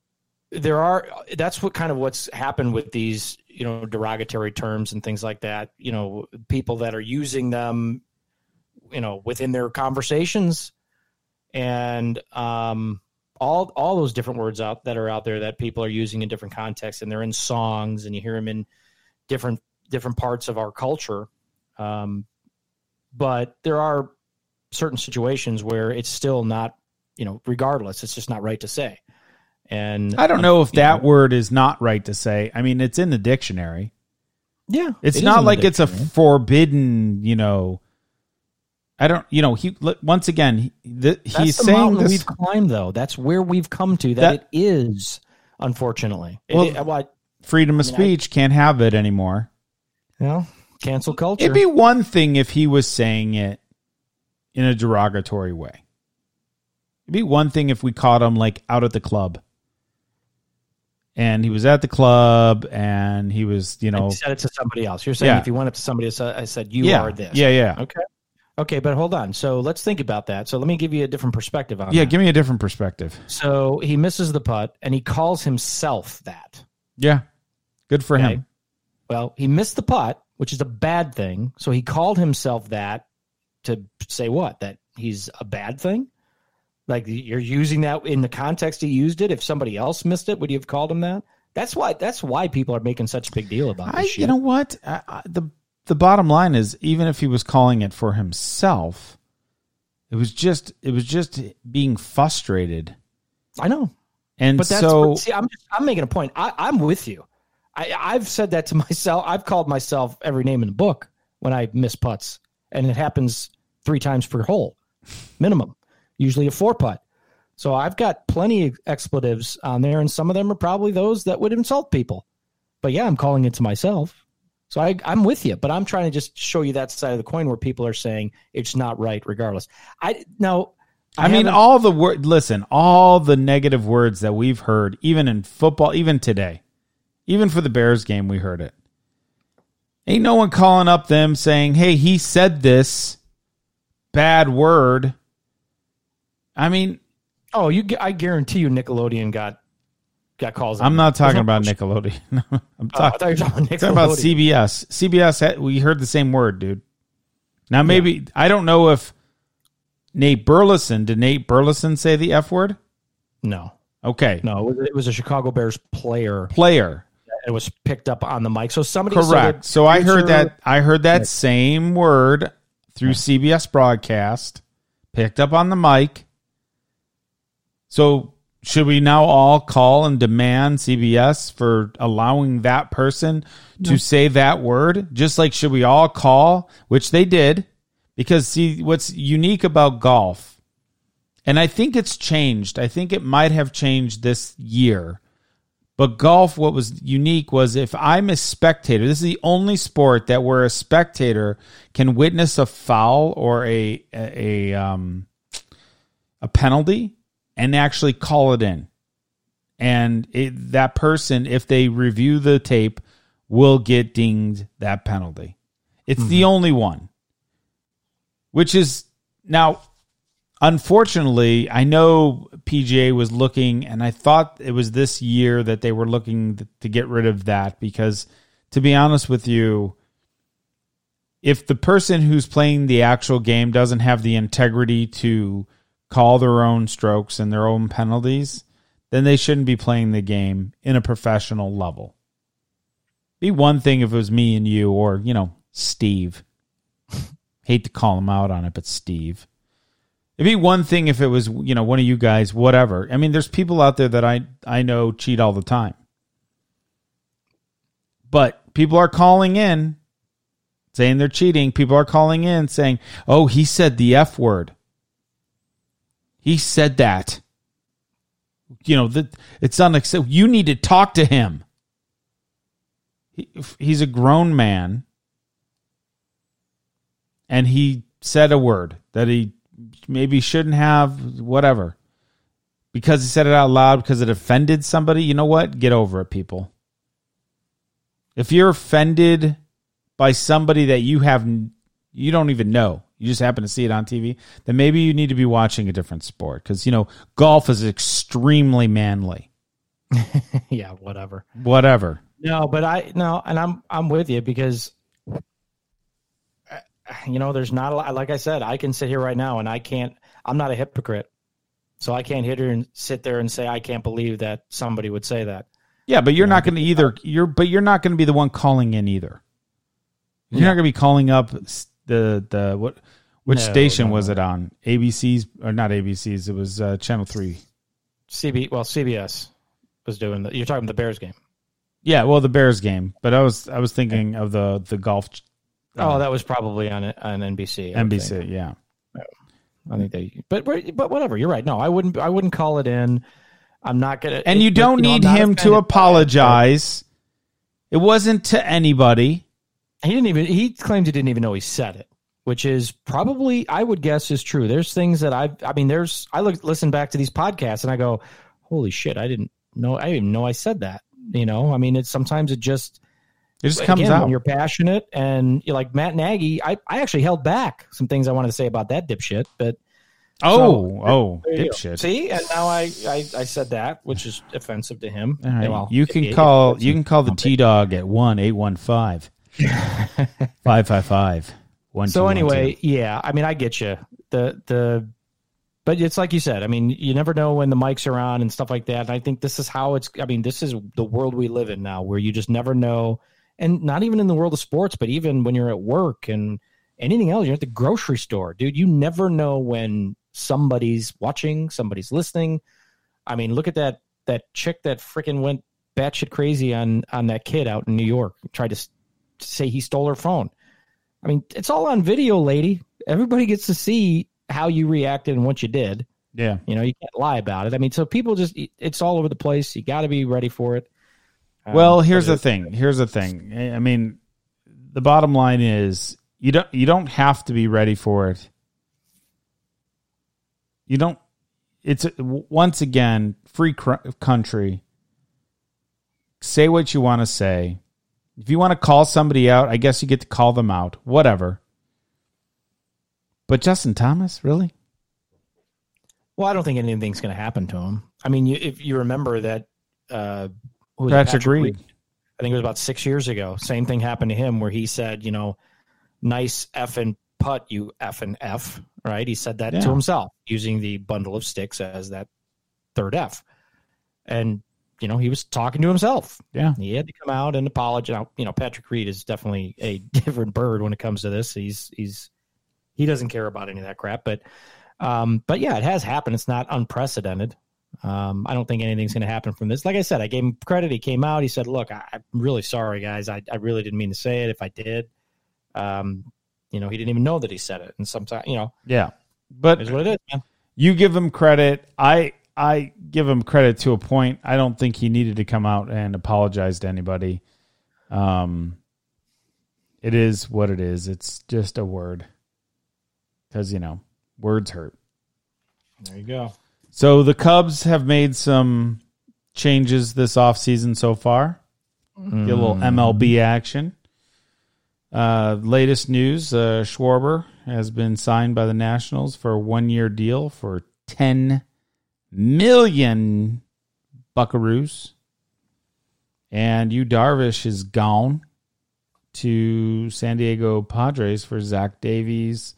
there are. That's what kind of what's happened with these, you know, derogatory terms and things like that. You know, people that are using them, you know, within their conversations, and um, all all those different words out that are out there that people are using in different contexts and they're in songs and you hear them in different different parts of our culture um, but there are certain situations where it's still not you know regardless it's just not right to say and I don't know if that word is not right to say. I mean, it's in the dictionary. yeah It's it not like it's a forbidden, you know. I don't, you know, he once again, he, the, he's saying this. we've climbed though that's where we've come to that, That- it is unfortunately It- Well, it- uh, what freedom of I mean, I- speech can't have it anymore. you know cancel culture It'd be one thing if he was saying it in a derogatory way. It'd be one thing if we caught him like out at the club. And he was at the club and he was, you know, and said it to somebody else. You're saying Yeah. if you went up to somebody said, I said, you yeah, are this. Yeah, yeah. Okay. Okay, but hold on. So let's think about that. So let me give you a different perspective on Yeah, that. give me a different perspective. so he misses the putt and he calls himself that. Yeah. Good for Okay. him. Well, he missed the putt, which is a bad thing. So he called himself that to say what? That he's a bad thing? Like you're using that in the context he used it. If somebody else missed it, would you have called him that? That's why. That's why people are making such a big deal about I, shit. you know what? I, I, the the bottom line is, even if he was calling it for himself, it was just it was just being frustrated, I know. and But that's so what, see, I'm just, I'm making a point. I, I'm with you. I, I've said that to <laughs> myself. I've called myself every name in the book when I miss putts, and it happens three times per hole, minimum. Usually a four putt. So I've got plenty of expletives on there, and some of them are probably those that would insult people. But yeah, I'm calling it to myself. So I, I'm with you, but I'm trying to just show you that side of the coin where people are saying it's not right, regardless. I now. I, mean, all the word. Listen, all the negative words that we've heard, even in football, even today, even for the Bears game, we heard it. Ain't no one calling up them saying, "Hey, he said this bad word." I mean, Oh, you! I guarantee you, Nickelodeon got got calls. I'm not talking about bullshit. Nickelodeon. <laughs> I'm Oh, talking, thought you were talking about talking about CBS. CBS, had, we heard the same word, dude. Now, maybe I don't know if Nate Burleson did. Nate Burleson say the f word? No, Okay, no, it was, a Chicago Bears player. player. It was picked up on the mic. So somebody Correct. So, So I heard that I heard that same word through CBS broadcast, picked up on the mic. So should we now all call and demand CBS for allowing that person to say that word? Just like should we all call, which they did, because see what's unique about golf, and I think it's changed. I think it might have changed this year But golf, what was unique was if I'm a spectator, this is the only sport that where a spectator can witness a foul or a a, a um a penalty and actually call it in. And it, that person, if they review the tape, will get dinged that penalty. It's the mm-hmm. only one. Which is now unfortunately, I know PGA was looking, and I thought it was this year that they were looking to get rid of that because, to be honest with you, if the person who's playing the actual game doesn't have the integrity to call their own strokes and their own penalties, then they shouldn't be playing the game in a professional level. Be one thing if it was me and you, or, you know, Steve. <laughs> Hate to call him out on it, but Steve. It'd be one thing if it was, you know, one of you guys, whatever. I mean, there's people out there that I I know cheat all the time. But people are calling in saying they're cheating. People are calling in saying, "Oh, he said the F word." He said that. You know, that it's unacceptable. You need to talk to him. He, he's a grown man and he said a word that he maybe shouldn't have, whatever. Because he said it out loud because it offended somebody, you know what? Get over it, people. If you're offended by somebody that you have you don't even know, you just happen to see it on TV, then maybe you need to be watching a different sport because you know golf is extremely manly. <laughs> yeah, whatever. Whatever. No, but I no, and I'm I'm with you because uh, you know there's not a lot. Like I said, I can sit here right now and I can't. I'm not a hypocrite, so I can't hit her and sit there and say I can't believe that somebody would say that. Yeah, but you're not going to either. You're but you're not going to be the one calling in either. You're not going to be calling up the the what which No, station no, was it on? ABC's or not ABC's? It was uh, Channel Three. CB well CBS was doing the. You're talking the Bears game. Yeah, well, the Bears game, but I was I was thinking of the the golf Oh, that was probably on on NBC. NBC. think. Yeah, I think they, but but whatever. You're right. No, I wouldn't. I wouldn't call it in. I'm not gonna. and it- you don't know, I'm need him to by it, apologize. It wasn't to anybody. He didn't even. He claims he didn't even know he said it, which is probably I would guess is true. There's things that I. I mean, there's. I look listen back to these podcasts and I go, holy shit! I didn't know. I didn't even know I said that. You know. I mean, it's sometimes it just. It just comes again, out. when you're passionate and you're like Matt Nagy. I I actually held back some things I wanted to say about that dipshit, but. Oh, oh, There you dipshit. See, and now I, I I said that, which is offensive to him. All right. Well, you can call you can call the T Dog at one eight one five <laughs> five five five one. So anyway, yeah, I mean, I get you. The the, but it's like you said. I mean, you never know when the mics are on and stuff like that. And I think this is how it's. I mean, this is the world we live in now, where you just never know, and not even in the world of sports, but even when you're at work and anything else, you're at the grocery store, dude. You never know when somebody's watching, somebody's listening. I mean, look at that that chick that freaking went batshit crazy on on that kid out in New York. Tried to say he stole her phone. I mean, it's all on video, lady. Everybody gets to see how you reacted and what you did. yeah. You know, you can't lie about it. I mean, so people just it's all over the place. You got to be ready for it. Um, Well, here's the thing. Here's the thing. I I mean, the bottom line is you don't you don't have to be ready for it. You don't. It's once again free cr- country. Say what you want to say. If you want to call somebody out, I guess you get to call them out. Whatever. But Justin Thomas, really? Well, I don't think anything's going to happen to him. I mean, you, if you remember that, uh, who it? Patrick Reed. I think it was about six years ago. Same thing happened to him where he said, you know, nice effing putt, you effing F, right? He said that Yeah. to himself using the bundle of sticks as that third F. And, you know, he was talking to himself. Yeah. He had to come out and apologize. You know, Patrick Reed is definitely a <laughs> different bird when it comes to this. He's, he's, he doesn't care about any of that crap, but, um, but yeah, it has happened. It's not unprecedented. Um, I don't think anything's going to happen from this. Like I said, I gave him credit. He came out. He said, "Look, I, I'm really sorry, guys. I, I really didn't mean to say it. If I did, um, you know, he didn't even know that he said it. And sometimes, you know, Yeah. But is what it is, man. you give him credit. I I give him credit to a point. I don't think he needed to come out and apologize to anybody. Um, it is what it is. It's just a word. Because, you know, words hurt. There you go. So the Cubs have made some changes this offseason so far. Get a little MLB action. Uh, latest news uh, Schwarber has been signed by the Nationals for a one year deal for 10 million buckaroos. And Yu Darvish is gone to San Diego Padres for Zach Davies.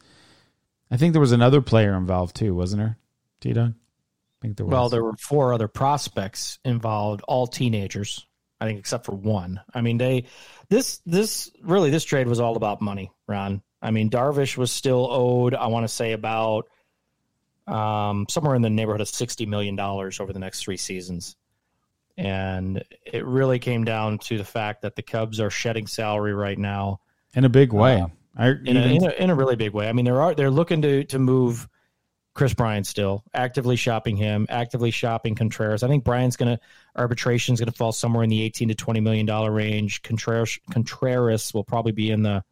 I think there was another player involved too, wasn't there? T Dog? I think there was. Well, there were four other prospects involved, all teenagers. I think except for one. I mean, they this this really this trade was all about money, Ron. I mean, Darvish was still owed. I want to say about um, somewhere in the neighborhood of sixty million dollars over the next three seasons, and it really came down to the fact that the Cubs are shedding salary right now in a big way. I in, a, in, a, in a really big way. I mean, there are they're looking to to move Kris Bryant still actively shopping him, actively shopping Contreras. I think Bryant's going to arbitration is going to fall somewhere in the eighteen to twenty million dollar range. Contreras Contreras will probably be in the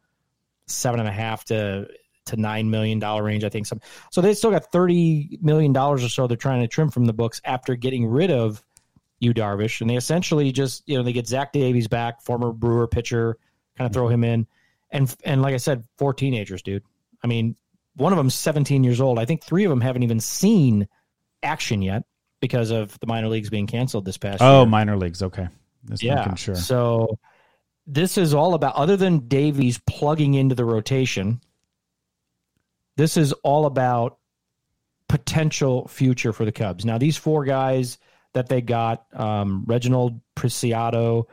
seven and a half to to nine million dollar range. I think some. So they still got thirty million dollars or so they're trying to trim from the books after getting rid of Yu Darvish, and they essentially just you know they get Zach Davies back, former Brewer pitcher, kind of throw him in, and and like I said, four teenagers, dude. I mean, one of them's 17 years old. I think three of them haven't even seen action yet because of the minor leagues being canceled this past oh, year. minor leagues. Okay. Just yeah. sure. So this is all about other than Davies plugging into the rotation. This is all about potential future for the Cubs. Now, these four guys that they got um, Reginald Preciado,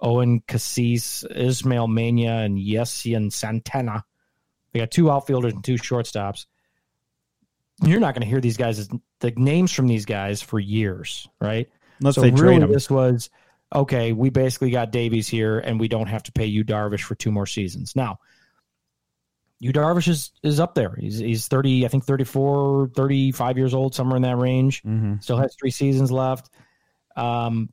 Owen Caissie, Ismael Mena, and Yeison Santana. They got two outfielders and two shortstops. You're not going to hear these guys, the names from these guys for years, right? Unless so they really, trade him. this was okay. We basically got Davies here, and we don't have to pay Yu Darvish for two more seasons. Now, Yu Darvish is is up there. He's he's 30, I think 34, 35 years old, somewhere in that range. Mhm. Still has three seasons left. Um,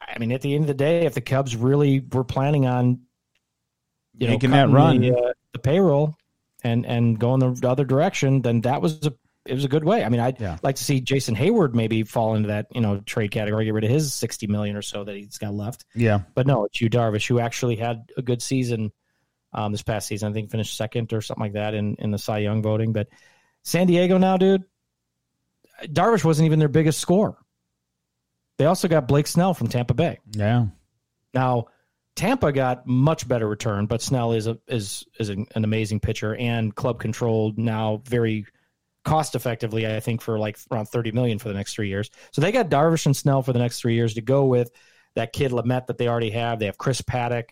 I mean, at the end of the day, if the Cubs really were planning on, you Making know, that run. the, uh, the payroll and and going the other direction, then that was a it was a good way. I mean, I'd Yeah. like to see Jason Heyward maybe fall into that you know trade category, get rid of his sixty million or so that he's got left. Yeah. But no, it's Yu Darvish who actually had a good season um, this past season. I think finished second or something like that in in the Cy Young voting. But San Diego now, dude, Darvish wasn't even their biggest scorer. They also got Blake Snell from Tampa Bay. Yeah. Now, Tampa got much better return, but Snell is a is is an, an amazing pitcher and club controlled now very cost effectively. I think for like around thirty million for the next three years. So they got Darvish and Snell for the next three years to go with that kid Lamet that they already have. They have Chris Paddack.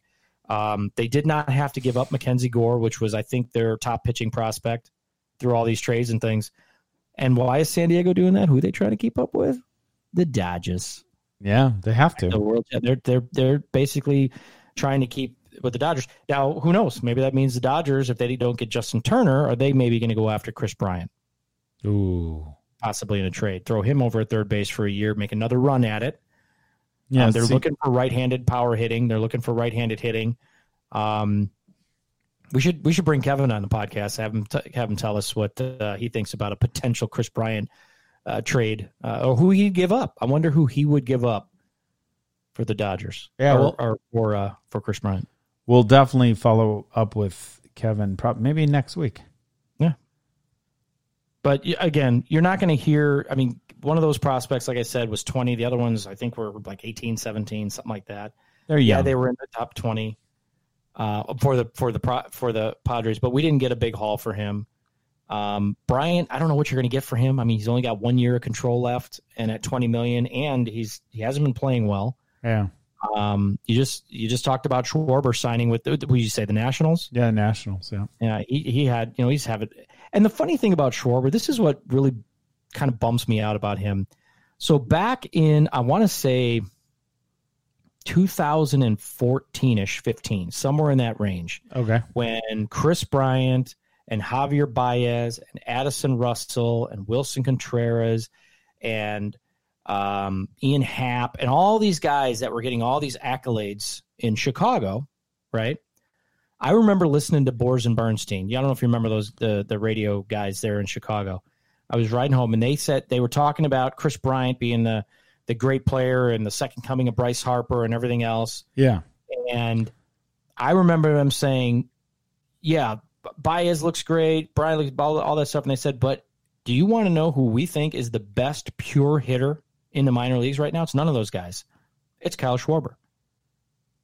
Um, they did not have to give up Mackenzie Gore, which was I think their top pitching prospect through all these trades and things. And why is San Diego doing that? Who are they trying to keep up with? The Dodgers Yeah. They have to. the world. They're they're they're basically trying to keep with the Dodgers. Now, who knows? Maybe that means the Dodgers, if they don't get Justin Turner, are they maybe going to go after Kris Bryant, Ooh. possibly in a trade, throw him over at third base for a year, make another run at it. Yeah. Um, they're see- looking for right-handed power hitting. They're looking for right-handed hitting. Um, we should we should bring Kevin on the podcast. Have him t- have him tell us what uh, he thinks about a potential Kris Bryant uh, trade uh, or who he'd give up. I wonder who he would give up for the Dodgers. Yeah, or, well- or for uh, for Kris Bryant. We'll definitely follow up with Kevin. Prob- maybe next week. Yeah. But again, you're not going to hear. I mean, one of those prospects, like I said, was 20. The other ones, I think, were like 18, 17, something like that. They're Yeah, they were in the top 20 uh, for the for the for the Padres, but we didn't get a big haul for him. Um, Bryant, I don't know what you're going to get for him. I mean, he's only got one year of control left, and at 20 million, and he's he hasn't been playing well. yeah. Um, you just you just talked about Schwarber signing with what did you say the Nationals? Yeah. Nationals. Yeah. Yeah, he, he had, you know, he's having. And the funny thing about Schwarber, this is what really kind of bumps me out about him. So back in, I want to say 2014 ish, 15, somewhere in that range, Okay. when Kris Bryant and Javier Baez and Addison Russell and Willson Contreras and um, Ian Happ and all these guys that were getting all these accolades in Chicago, right? I remember listening to Boers and Bernstein. Yeah, I don't know if you remember those the the radio guys there in Chicago. I was riding home and they said they were talking about Kris Bryant being the the great player and the second coming of Bryce Harper and everything else. Yeah. And I remember them saying, "Yeah, Baez looks great, Bryant looks all, all that stuff." And they said, "But do you want to know who we think is the best pure hitter in the minor leagues right now? It's none of those guys. It's Kyle Schwarber.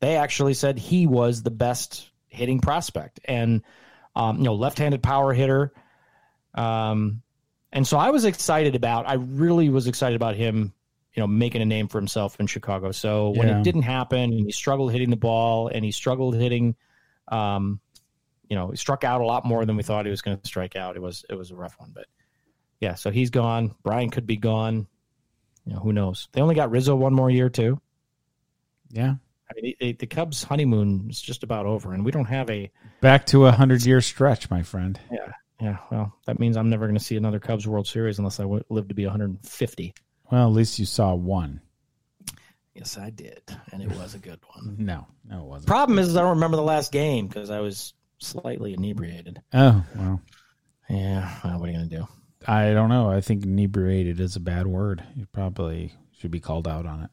They actually said he was the best hitting prospect, and um, you know, left-handed power hitter." Um, and so I was excited about. I really was excited about him you know, making a name for himself in Chicago. So when Yeah. it didn't happen and he struggled hitting the ball and he struggled hitting, um, you know, he struck out a lot more than we thought he was going to strike out. It was, it was a rough one, but yeah, so he's gone. Brian could be gone. You know, who knows? They only got Rizzo one more year too. Yeah. I mean, the, the Cubs honeymoon is just about over and we don't have a, Back to a hundred year stretch, my friend. yeah, yeah. Well, that means I'm never going to see another Cubs World Series unless I w- live to be 150. Well, at least you saw one. Yes, I did. And it was a good one. <laughs> No, no, it wasn't. Problem is, I don't remember the last game because I was slightly inebriated. Oh well, Yeah, well, what are you gonna do? I don't know. I think inebriated is a bad word. You probably should be called out on it.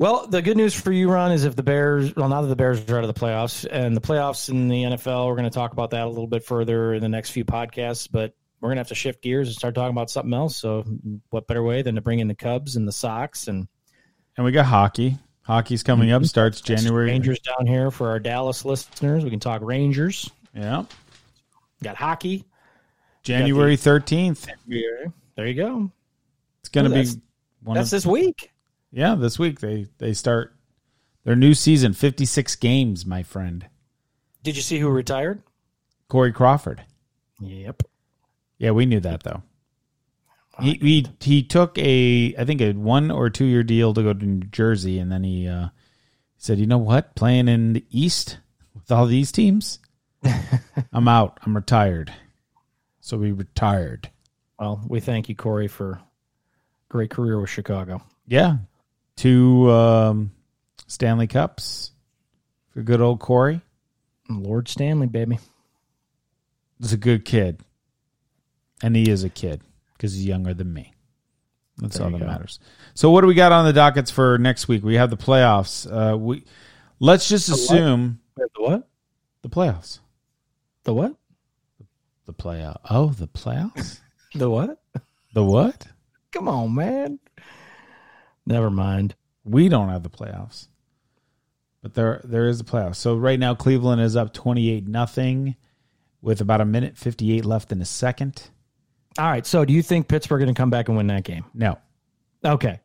Well, the good news for you, Ron, is if the Bears, well, now that the Bears are out of the playoffs and the playoffs in the NFL, we're going to talk about that a little bit further in the next few podcasts. But we're going to have to shift gears and start talking about something else. So, what better way than to bring in the Cubs and the Sox and And we got hockey. Hockey's coming up. Mm-hmm. Starts January. Rangers down here for our Dallas listeners? We can talk Rangers. Yeah, Got hockey. January thirteenth. There you go. It's going to be that's- one That's of this week. Yeah. This week they they start their new season. Fifty six games, my friend. Did you see who retired? Corey Crawford. Yep. Yeah, we knew that though. He he he took a I think a one or two year deal to go to New Jersey, and then he uh, said, "You know what? Playing in the East with all these teams, <laughs> I'm out. I'm retired." So we retired. Well, we thank you, Corey, for great career with Chicago. Yeah, two um, Stanley Cups for good old Corey. Lord Stanley, baby. He's a good kid, and he is a kid because he's younger than me. That's There all that go. matters. So, what do we got on the dockets for next week? We have the playoffs. Uh, we let's just assume The what? the playoffs. The what? The playoff. Oh, the playoffs. <laughs> The what? the what? Come on, man. Never mind. We don't have the playoffs, but there there is the playoffs. So right now, Cleveland is up twenty eight nothing, with about a minute fifty eight left in the second. All right. So, do you think Pittsburgh going to come back and win that game? No, Okay.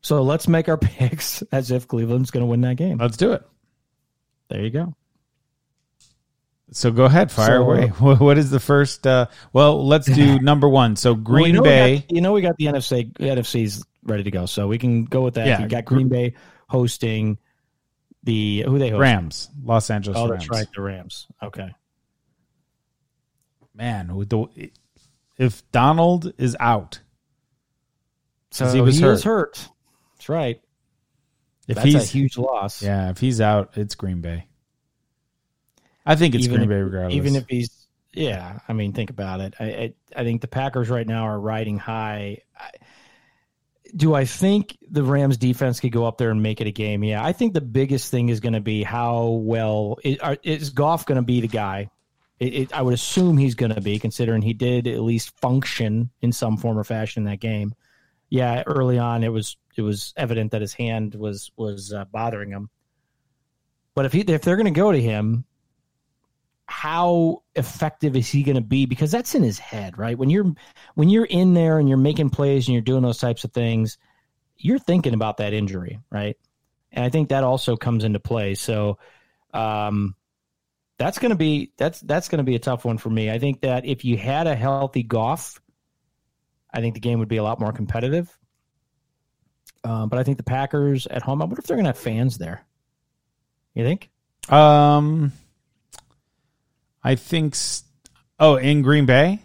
So let's make our <laughs> picks as if Cleveland's going to win that game. let's do it. There you go. So go ahead, fire So- away. What <laughs> what is the first? Uh, well, let's do <laughs> number one. So Well, Green you know Bay. Got, you know, we got the NFC. NFC's ready to go, so we can go with that. Yeah, you got Green Bay hosting the who they host. Rams, Los Angeles Oh, Rams. that's right, the Rams. Okay. Man, with the if Donald is out, So he was he hurt. is hurt. That's right. if That's he's a huge loss. yeah, if he's out, it's Green Bay. I think it's Even Green if- Bay regardless. Even if he's, yeah, I mean, think about it. I, I, I think the Packers right now are riding high. I, do I think the Rams defense could go up there and make it a game? Yeah, I think the biggest thing is going to be how well is, Goff going to be the guy? It, it, I would assume he's going to be, considering he did at least function in some form or fashion in that game. Yeah, early on it was it was evident that his hand was was uh, bothering him. But if he if they're going to go to him, how effective is he going to be? Because that's in his head right? When you're when you're in there and you're making plays and you're doing those types of things you're thinking about that injury right? And i think that also comes into play. So um that's going to be that's that's going to be a tough one for me. I think that if you had a healthy Goff i think the game would be a lot more competitive. Um, but i think the packers at home i wonder if they're going to have fans there. You think? Um, I think. s- Oh, in Green Bay.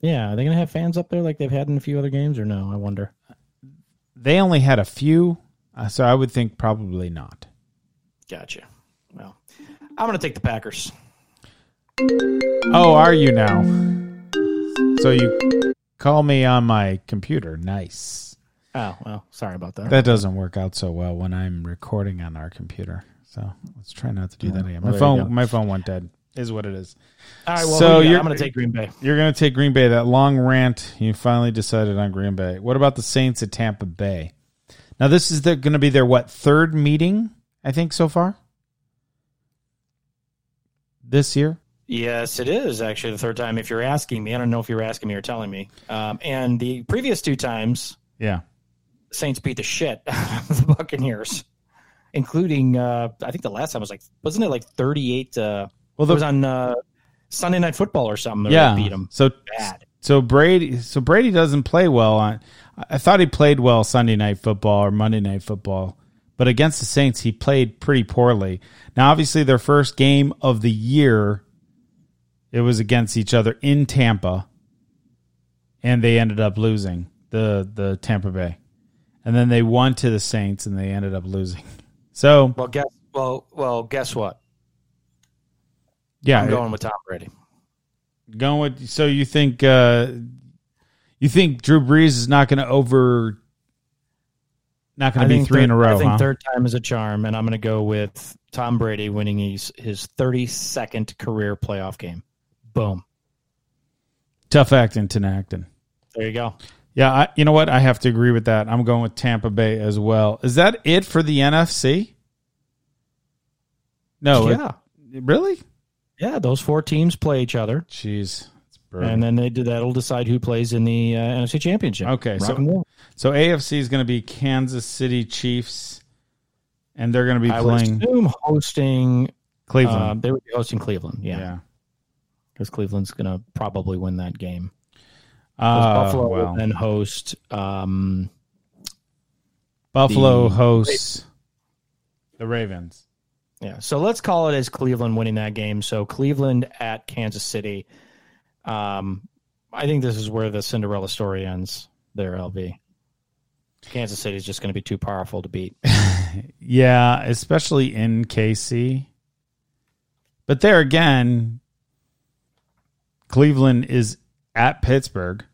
Yeah, are they gonna have fans up there like they've had in a few other games, or no? I wonder. They only had a few, uh, so I would think probably not. Gotcha. Well, I'm gonna take the Packers. Oh, are you now? So you call me on my computer. Nice. Oh well, sorry about that. That doesn't work out so well when I'm recording on our computer. So let's try not to do that again. My there you go. phone, my phone went dead. Is what it is. All right, well, So you got? you're- I'm gonna take Green Bay. You're going to take Green Bay. That long rant, you finally decided on Green Bay. What about the Saints at Tampa Bay? Now, this is going to be their, what, third meeting, I think, so far? This year? Yes, it is actually the third time. If you're asking me, I don't know if you're asking me or telling me. Um, and the previous two times, Yeah. Saints beat the shit <laughs> out of the Buccaneers, including uh, I think the last time was like wasn't it like 38? Uh, Well, it was on uh, Sunday Night Football or something. yeah. they beat them So, bad. so Brady, so Brady doesn't play well on. I thought he played well Sunday night football or Monday night football, but against the Saints, he played pretty poorly. Now, obviously, their first game of the year, it was against each other in Tampa, and they ended up losing the the Tampa Bay, and then they won to the Saints, and they ended up losing. <laughs> So, Well, guess well, well, guess what? Yeah, I'm going with Tom Brady. going with. So you think uh, you think Drew Brees is not going to over, not going to be three in a row? I think huh? third time is a charm, and I'm going to go with Tom Brady winning his his 32nd career playoff game. Boom. Tough acting to acting. There you go. Yeah, I, you know what? I have to agree with that. I'm going with Tampa Bay as well. Is that it for the NFC? No, it- yeah, really? Yeah. Those four teams play each other, Jeez, and then they do that'll decide who plays in the uh, NFC Championship. Okay, Rock so- so AFC is going to be Kansas City Chiefs, and they're going to be I playing assume hosting. Uh, Cleveland. they would be hosting Cleveland. Yeah, yeah. because Cleveland's going to probably win that game. Uh, Buffalo well, will then host. Um, Buffalo the- hosts the Ravens. Yeah. So let's call it as Cleveland winning that game. So Cleveland at Kansas City. Um, I think this is where the Cinderella story ends there, LV. Kansas City is just going to be too powerful to beat. <laughs> Yeah, especially in KC. But there again, Cleveland is at Pittsburgh.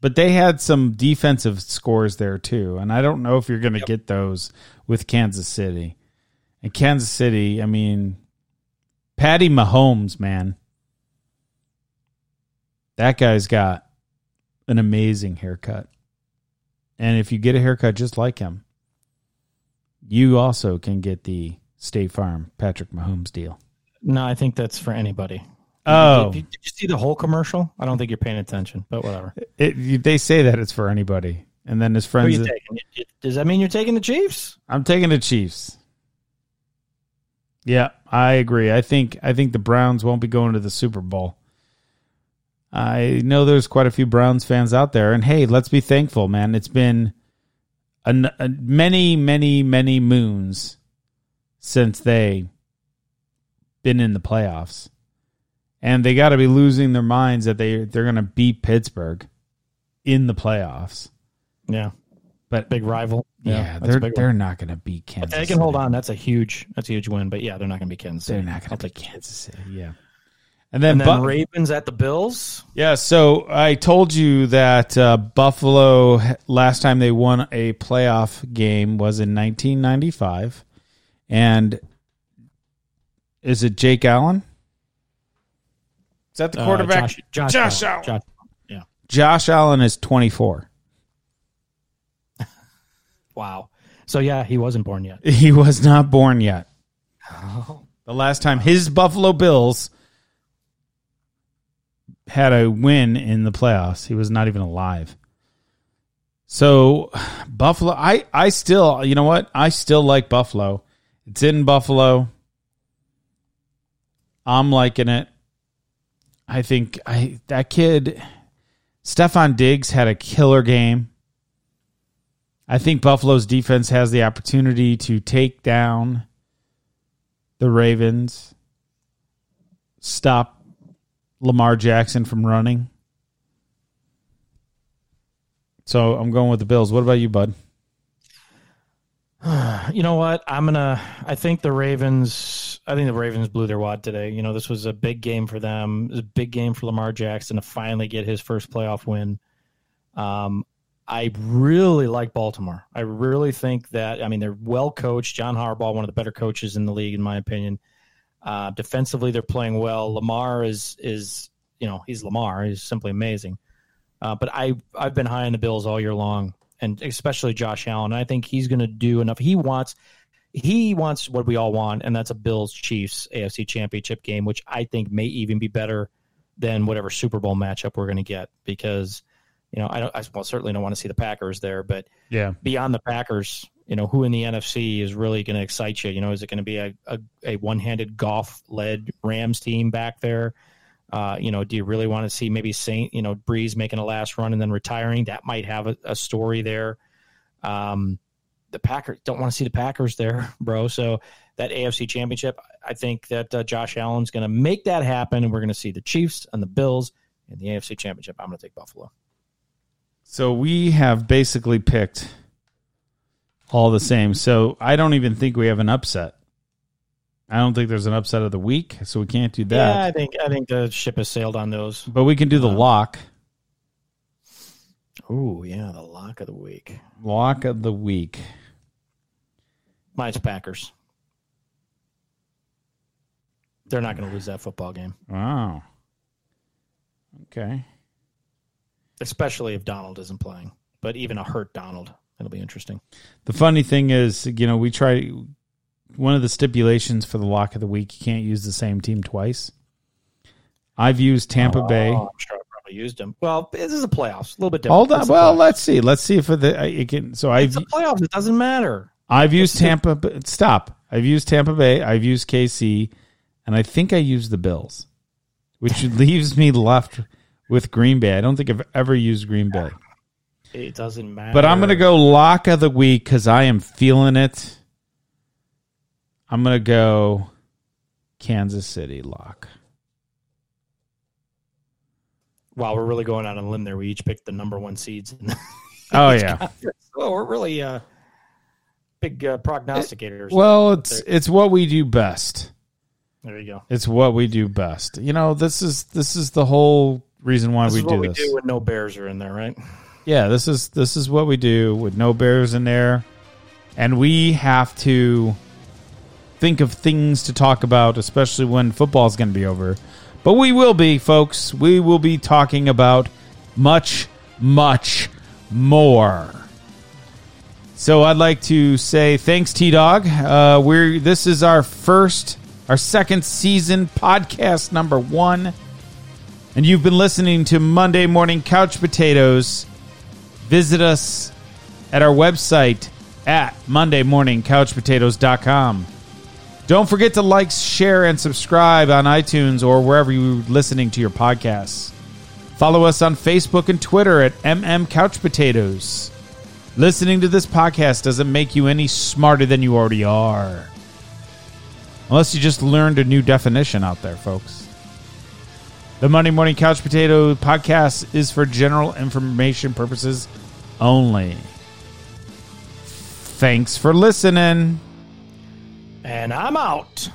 But they had some defensive scores there too. And I don't know if you're going to get those with Kansas City. And Kansas City, I mean, Patty Mahomes, man. That guy's got an amazing haircut. And if you get a haircut just like him, you also can get the State Farm Patrick Mahomes deal. No, I think that's for anybody. Oh, Did, did you see the whole commercial? I don't think you're paying attention, but whatever. it, they say that it's for anybody, and then his friends. you taking? You- you- Does that mean you're taking the Chiefs? I'm taking the Chiefs. Yeah, I agree. I think I think the Browns won't be going to the Super Bowl. I know there's quite a few Browns fans out there, and hey, let's be thankful, man. It's been a, a- many, many, many moons since they been in the playoffs, and they got to be losing their minds that they they're going to beat Pittsburgh in the playoffs. Yeah, But big rival. yeah, that's a they're they're one. not going to beat Kansas. They can hold on. That's a huge. That's a huge win. But yeah, they're not going to be Kansas They're not going to beat Kansas City. Yeah. And then, And then Bu- Ravens at the Bills. yeah, so I told you that uh, Buffalo last time they won a playoff game was in 1995, and is it Jake Allen? Is that the Uh, quarterback? Josh, Josh, Josh Allen. Allen. Josh, yeah. Josh Allen is 24. Wow. So yeah, he wasn't born yet. He was not born yet. Oh. The last time his Buffalo Bills had a win in the playoffs, he was not even alive. So Buffalo, I I still, you know what? I still like Buffalo. It's in Buffalo. I'm liking it. I think I that kid Stefon Diggs had a killer game. I think Buffalo's defense has the opportunity to take down the Ravens, stop Lamar Jackson from running. So I'm going with the Bills. What about you, bud? <sighs> You know what? I'm gonna. I think the Ravens. I think the Ravens blew their wad today. You know, this was a big game for them. It was a big game for Lamar Jackson to finally get his first playoff win. Um, I really like Baltimore. I really think that. I mean, they're well coached. John Harbaugh, one of the better coaches in the league, in my opinion. Uh, defensively, they're playing well. Lamar is is you know he's Lamar. He's simply amazing. Uh, but I I've been high on the Bills all year long, and especially Josh Allen. I think he's going to do enough. He wants he wants what we all want, and that's a Bills Chiefs AFC Championship game, which I think may even be better than whatever Super Bowl matchup we're going to get because you know I don't I well, certainly don't want to see the Packers there, but Yeah. beyond the Packers, you know, who in the NFC is really going to excite you? You know, is it going to be a, a, a one handed Goff led Rams team back there? Uh, you know, do you really want to see maybe Saint, you know, Brees making a last run and then retiring? That might have a, a story there. Um, the Packers don't want to see the Packers there, <laughs> bro. So that AFC Championship, I think that uh, Josh Allen's going to make that happen, and we're going to see the Chiefs and the Bills in the AFC Championship. I'm going to take Buffalo. So we have basically picked all the same. So I don't even think we have an upset. I don't think there's an upset of the week, so we can't do that. Yeah, I think I think the ship has sailed on those. But we can do the um, lock. Oh yeah, the lock of the week. Lock of the week. Mine's Packers. They're not going to lose that football game, Wow. Okay. Especially if Donald isn't playing. But even a hurt Donald, it'll be interesting. The funny thing is, you know, we try one of the stipulations for the lock of the week, you can't use the same team twice. I've used Tampa oh, Bay. Oh, I'm sure I probably used him. Well, this is a playoffs, a little bit different. Hold on. Well, playoffs. let's see. Let's see if the it can. So I've it's the playoffs. It doesn't matter. I've used Tampa. Ba- Stop. I've used Tampa Bay. I've used KC, and I think I used the Bills, which <laughs> leaves me left with Green Bay. I don't think I've ever used Green Bay, It doesn't matter. but I'm going to go lock of the week because I am feeling it. I'm going to go Kansas City lock. Wow, we're really going out on a limb there. We each picked the number one seeds. in the <laughs> Oh yeah. well, we're really uh, big uh, prognosticators. Well, it's it's what we do best. there you go. It's what we do best. You know, this is this is the whole reason why This we is do what we this. do when no Bears are in there, right? Yeah, this is this is what we do with no bears in there, and we have to think of things to talk about, especially when football's going to be over. But we will be, folks. We will be talking about much, much more. So I'd like to say thanks, T Dog. Uh, we're this is our first, our second season podcast number one, and you've been listening to Monday Morning Couch Potatoes. Visit us at our website at mondaymorningcouchpotatoes.com. Don't forget to like, share, and subscribe on iTunes or wherever you're listening to your podcasts. Follow us on Facebook and Twitter at MM Couch Potatoes. Listening to this podcast doesn't make you any smarter than you already are. Unless you just learned a new definition out there, folks. The Monday Morning Couch Potato podcast is for general information purposes only. Thanks for listening. And I'm out.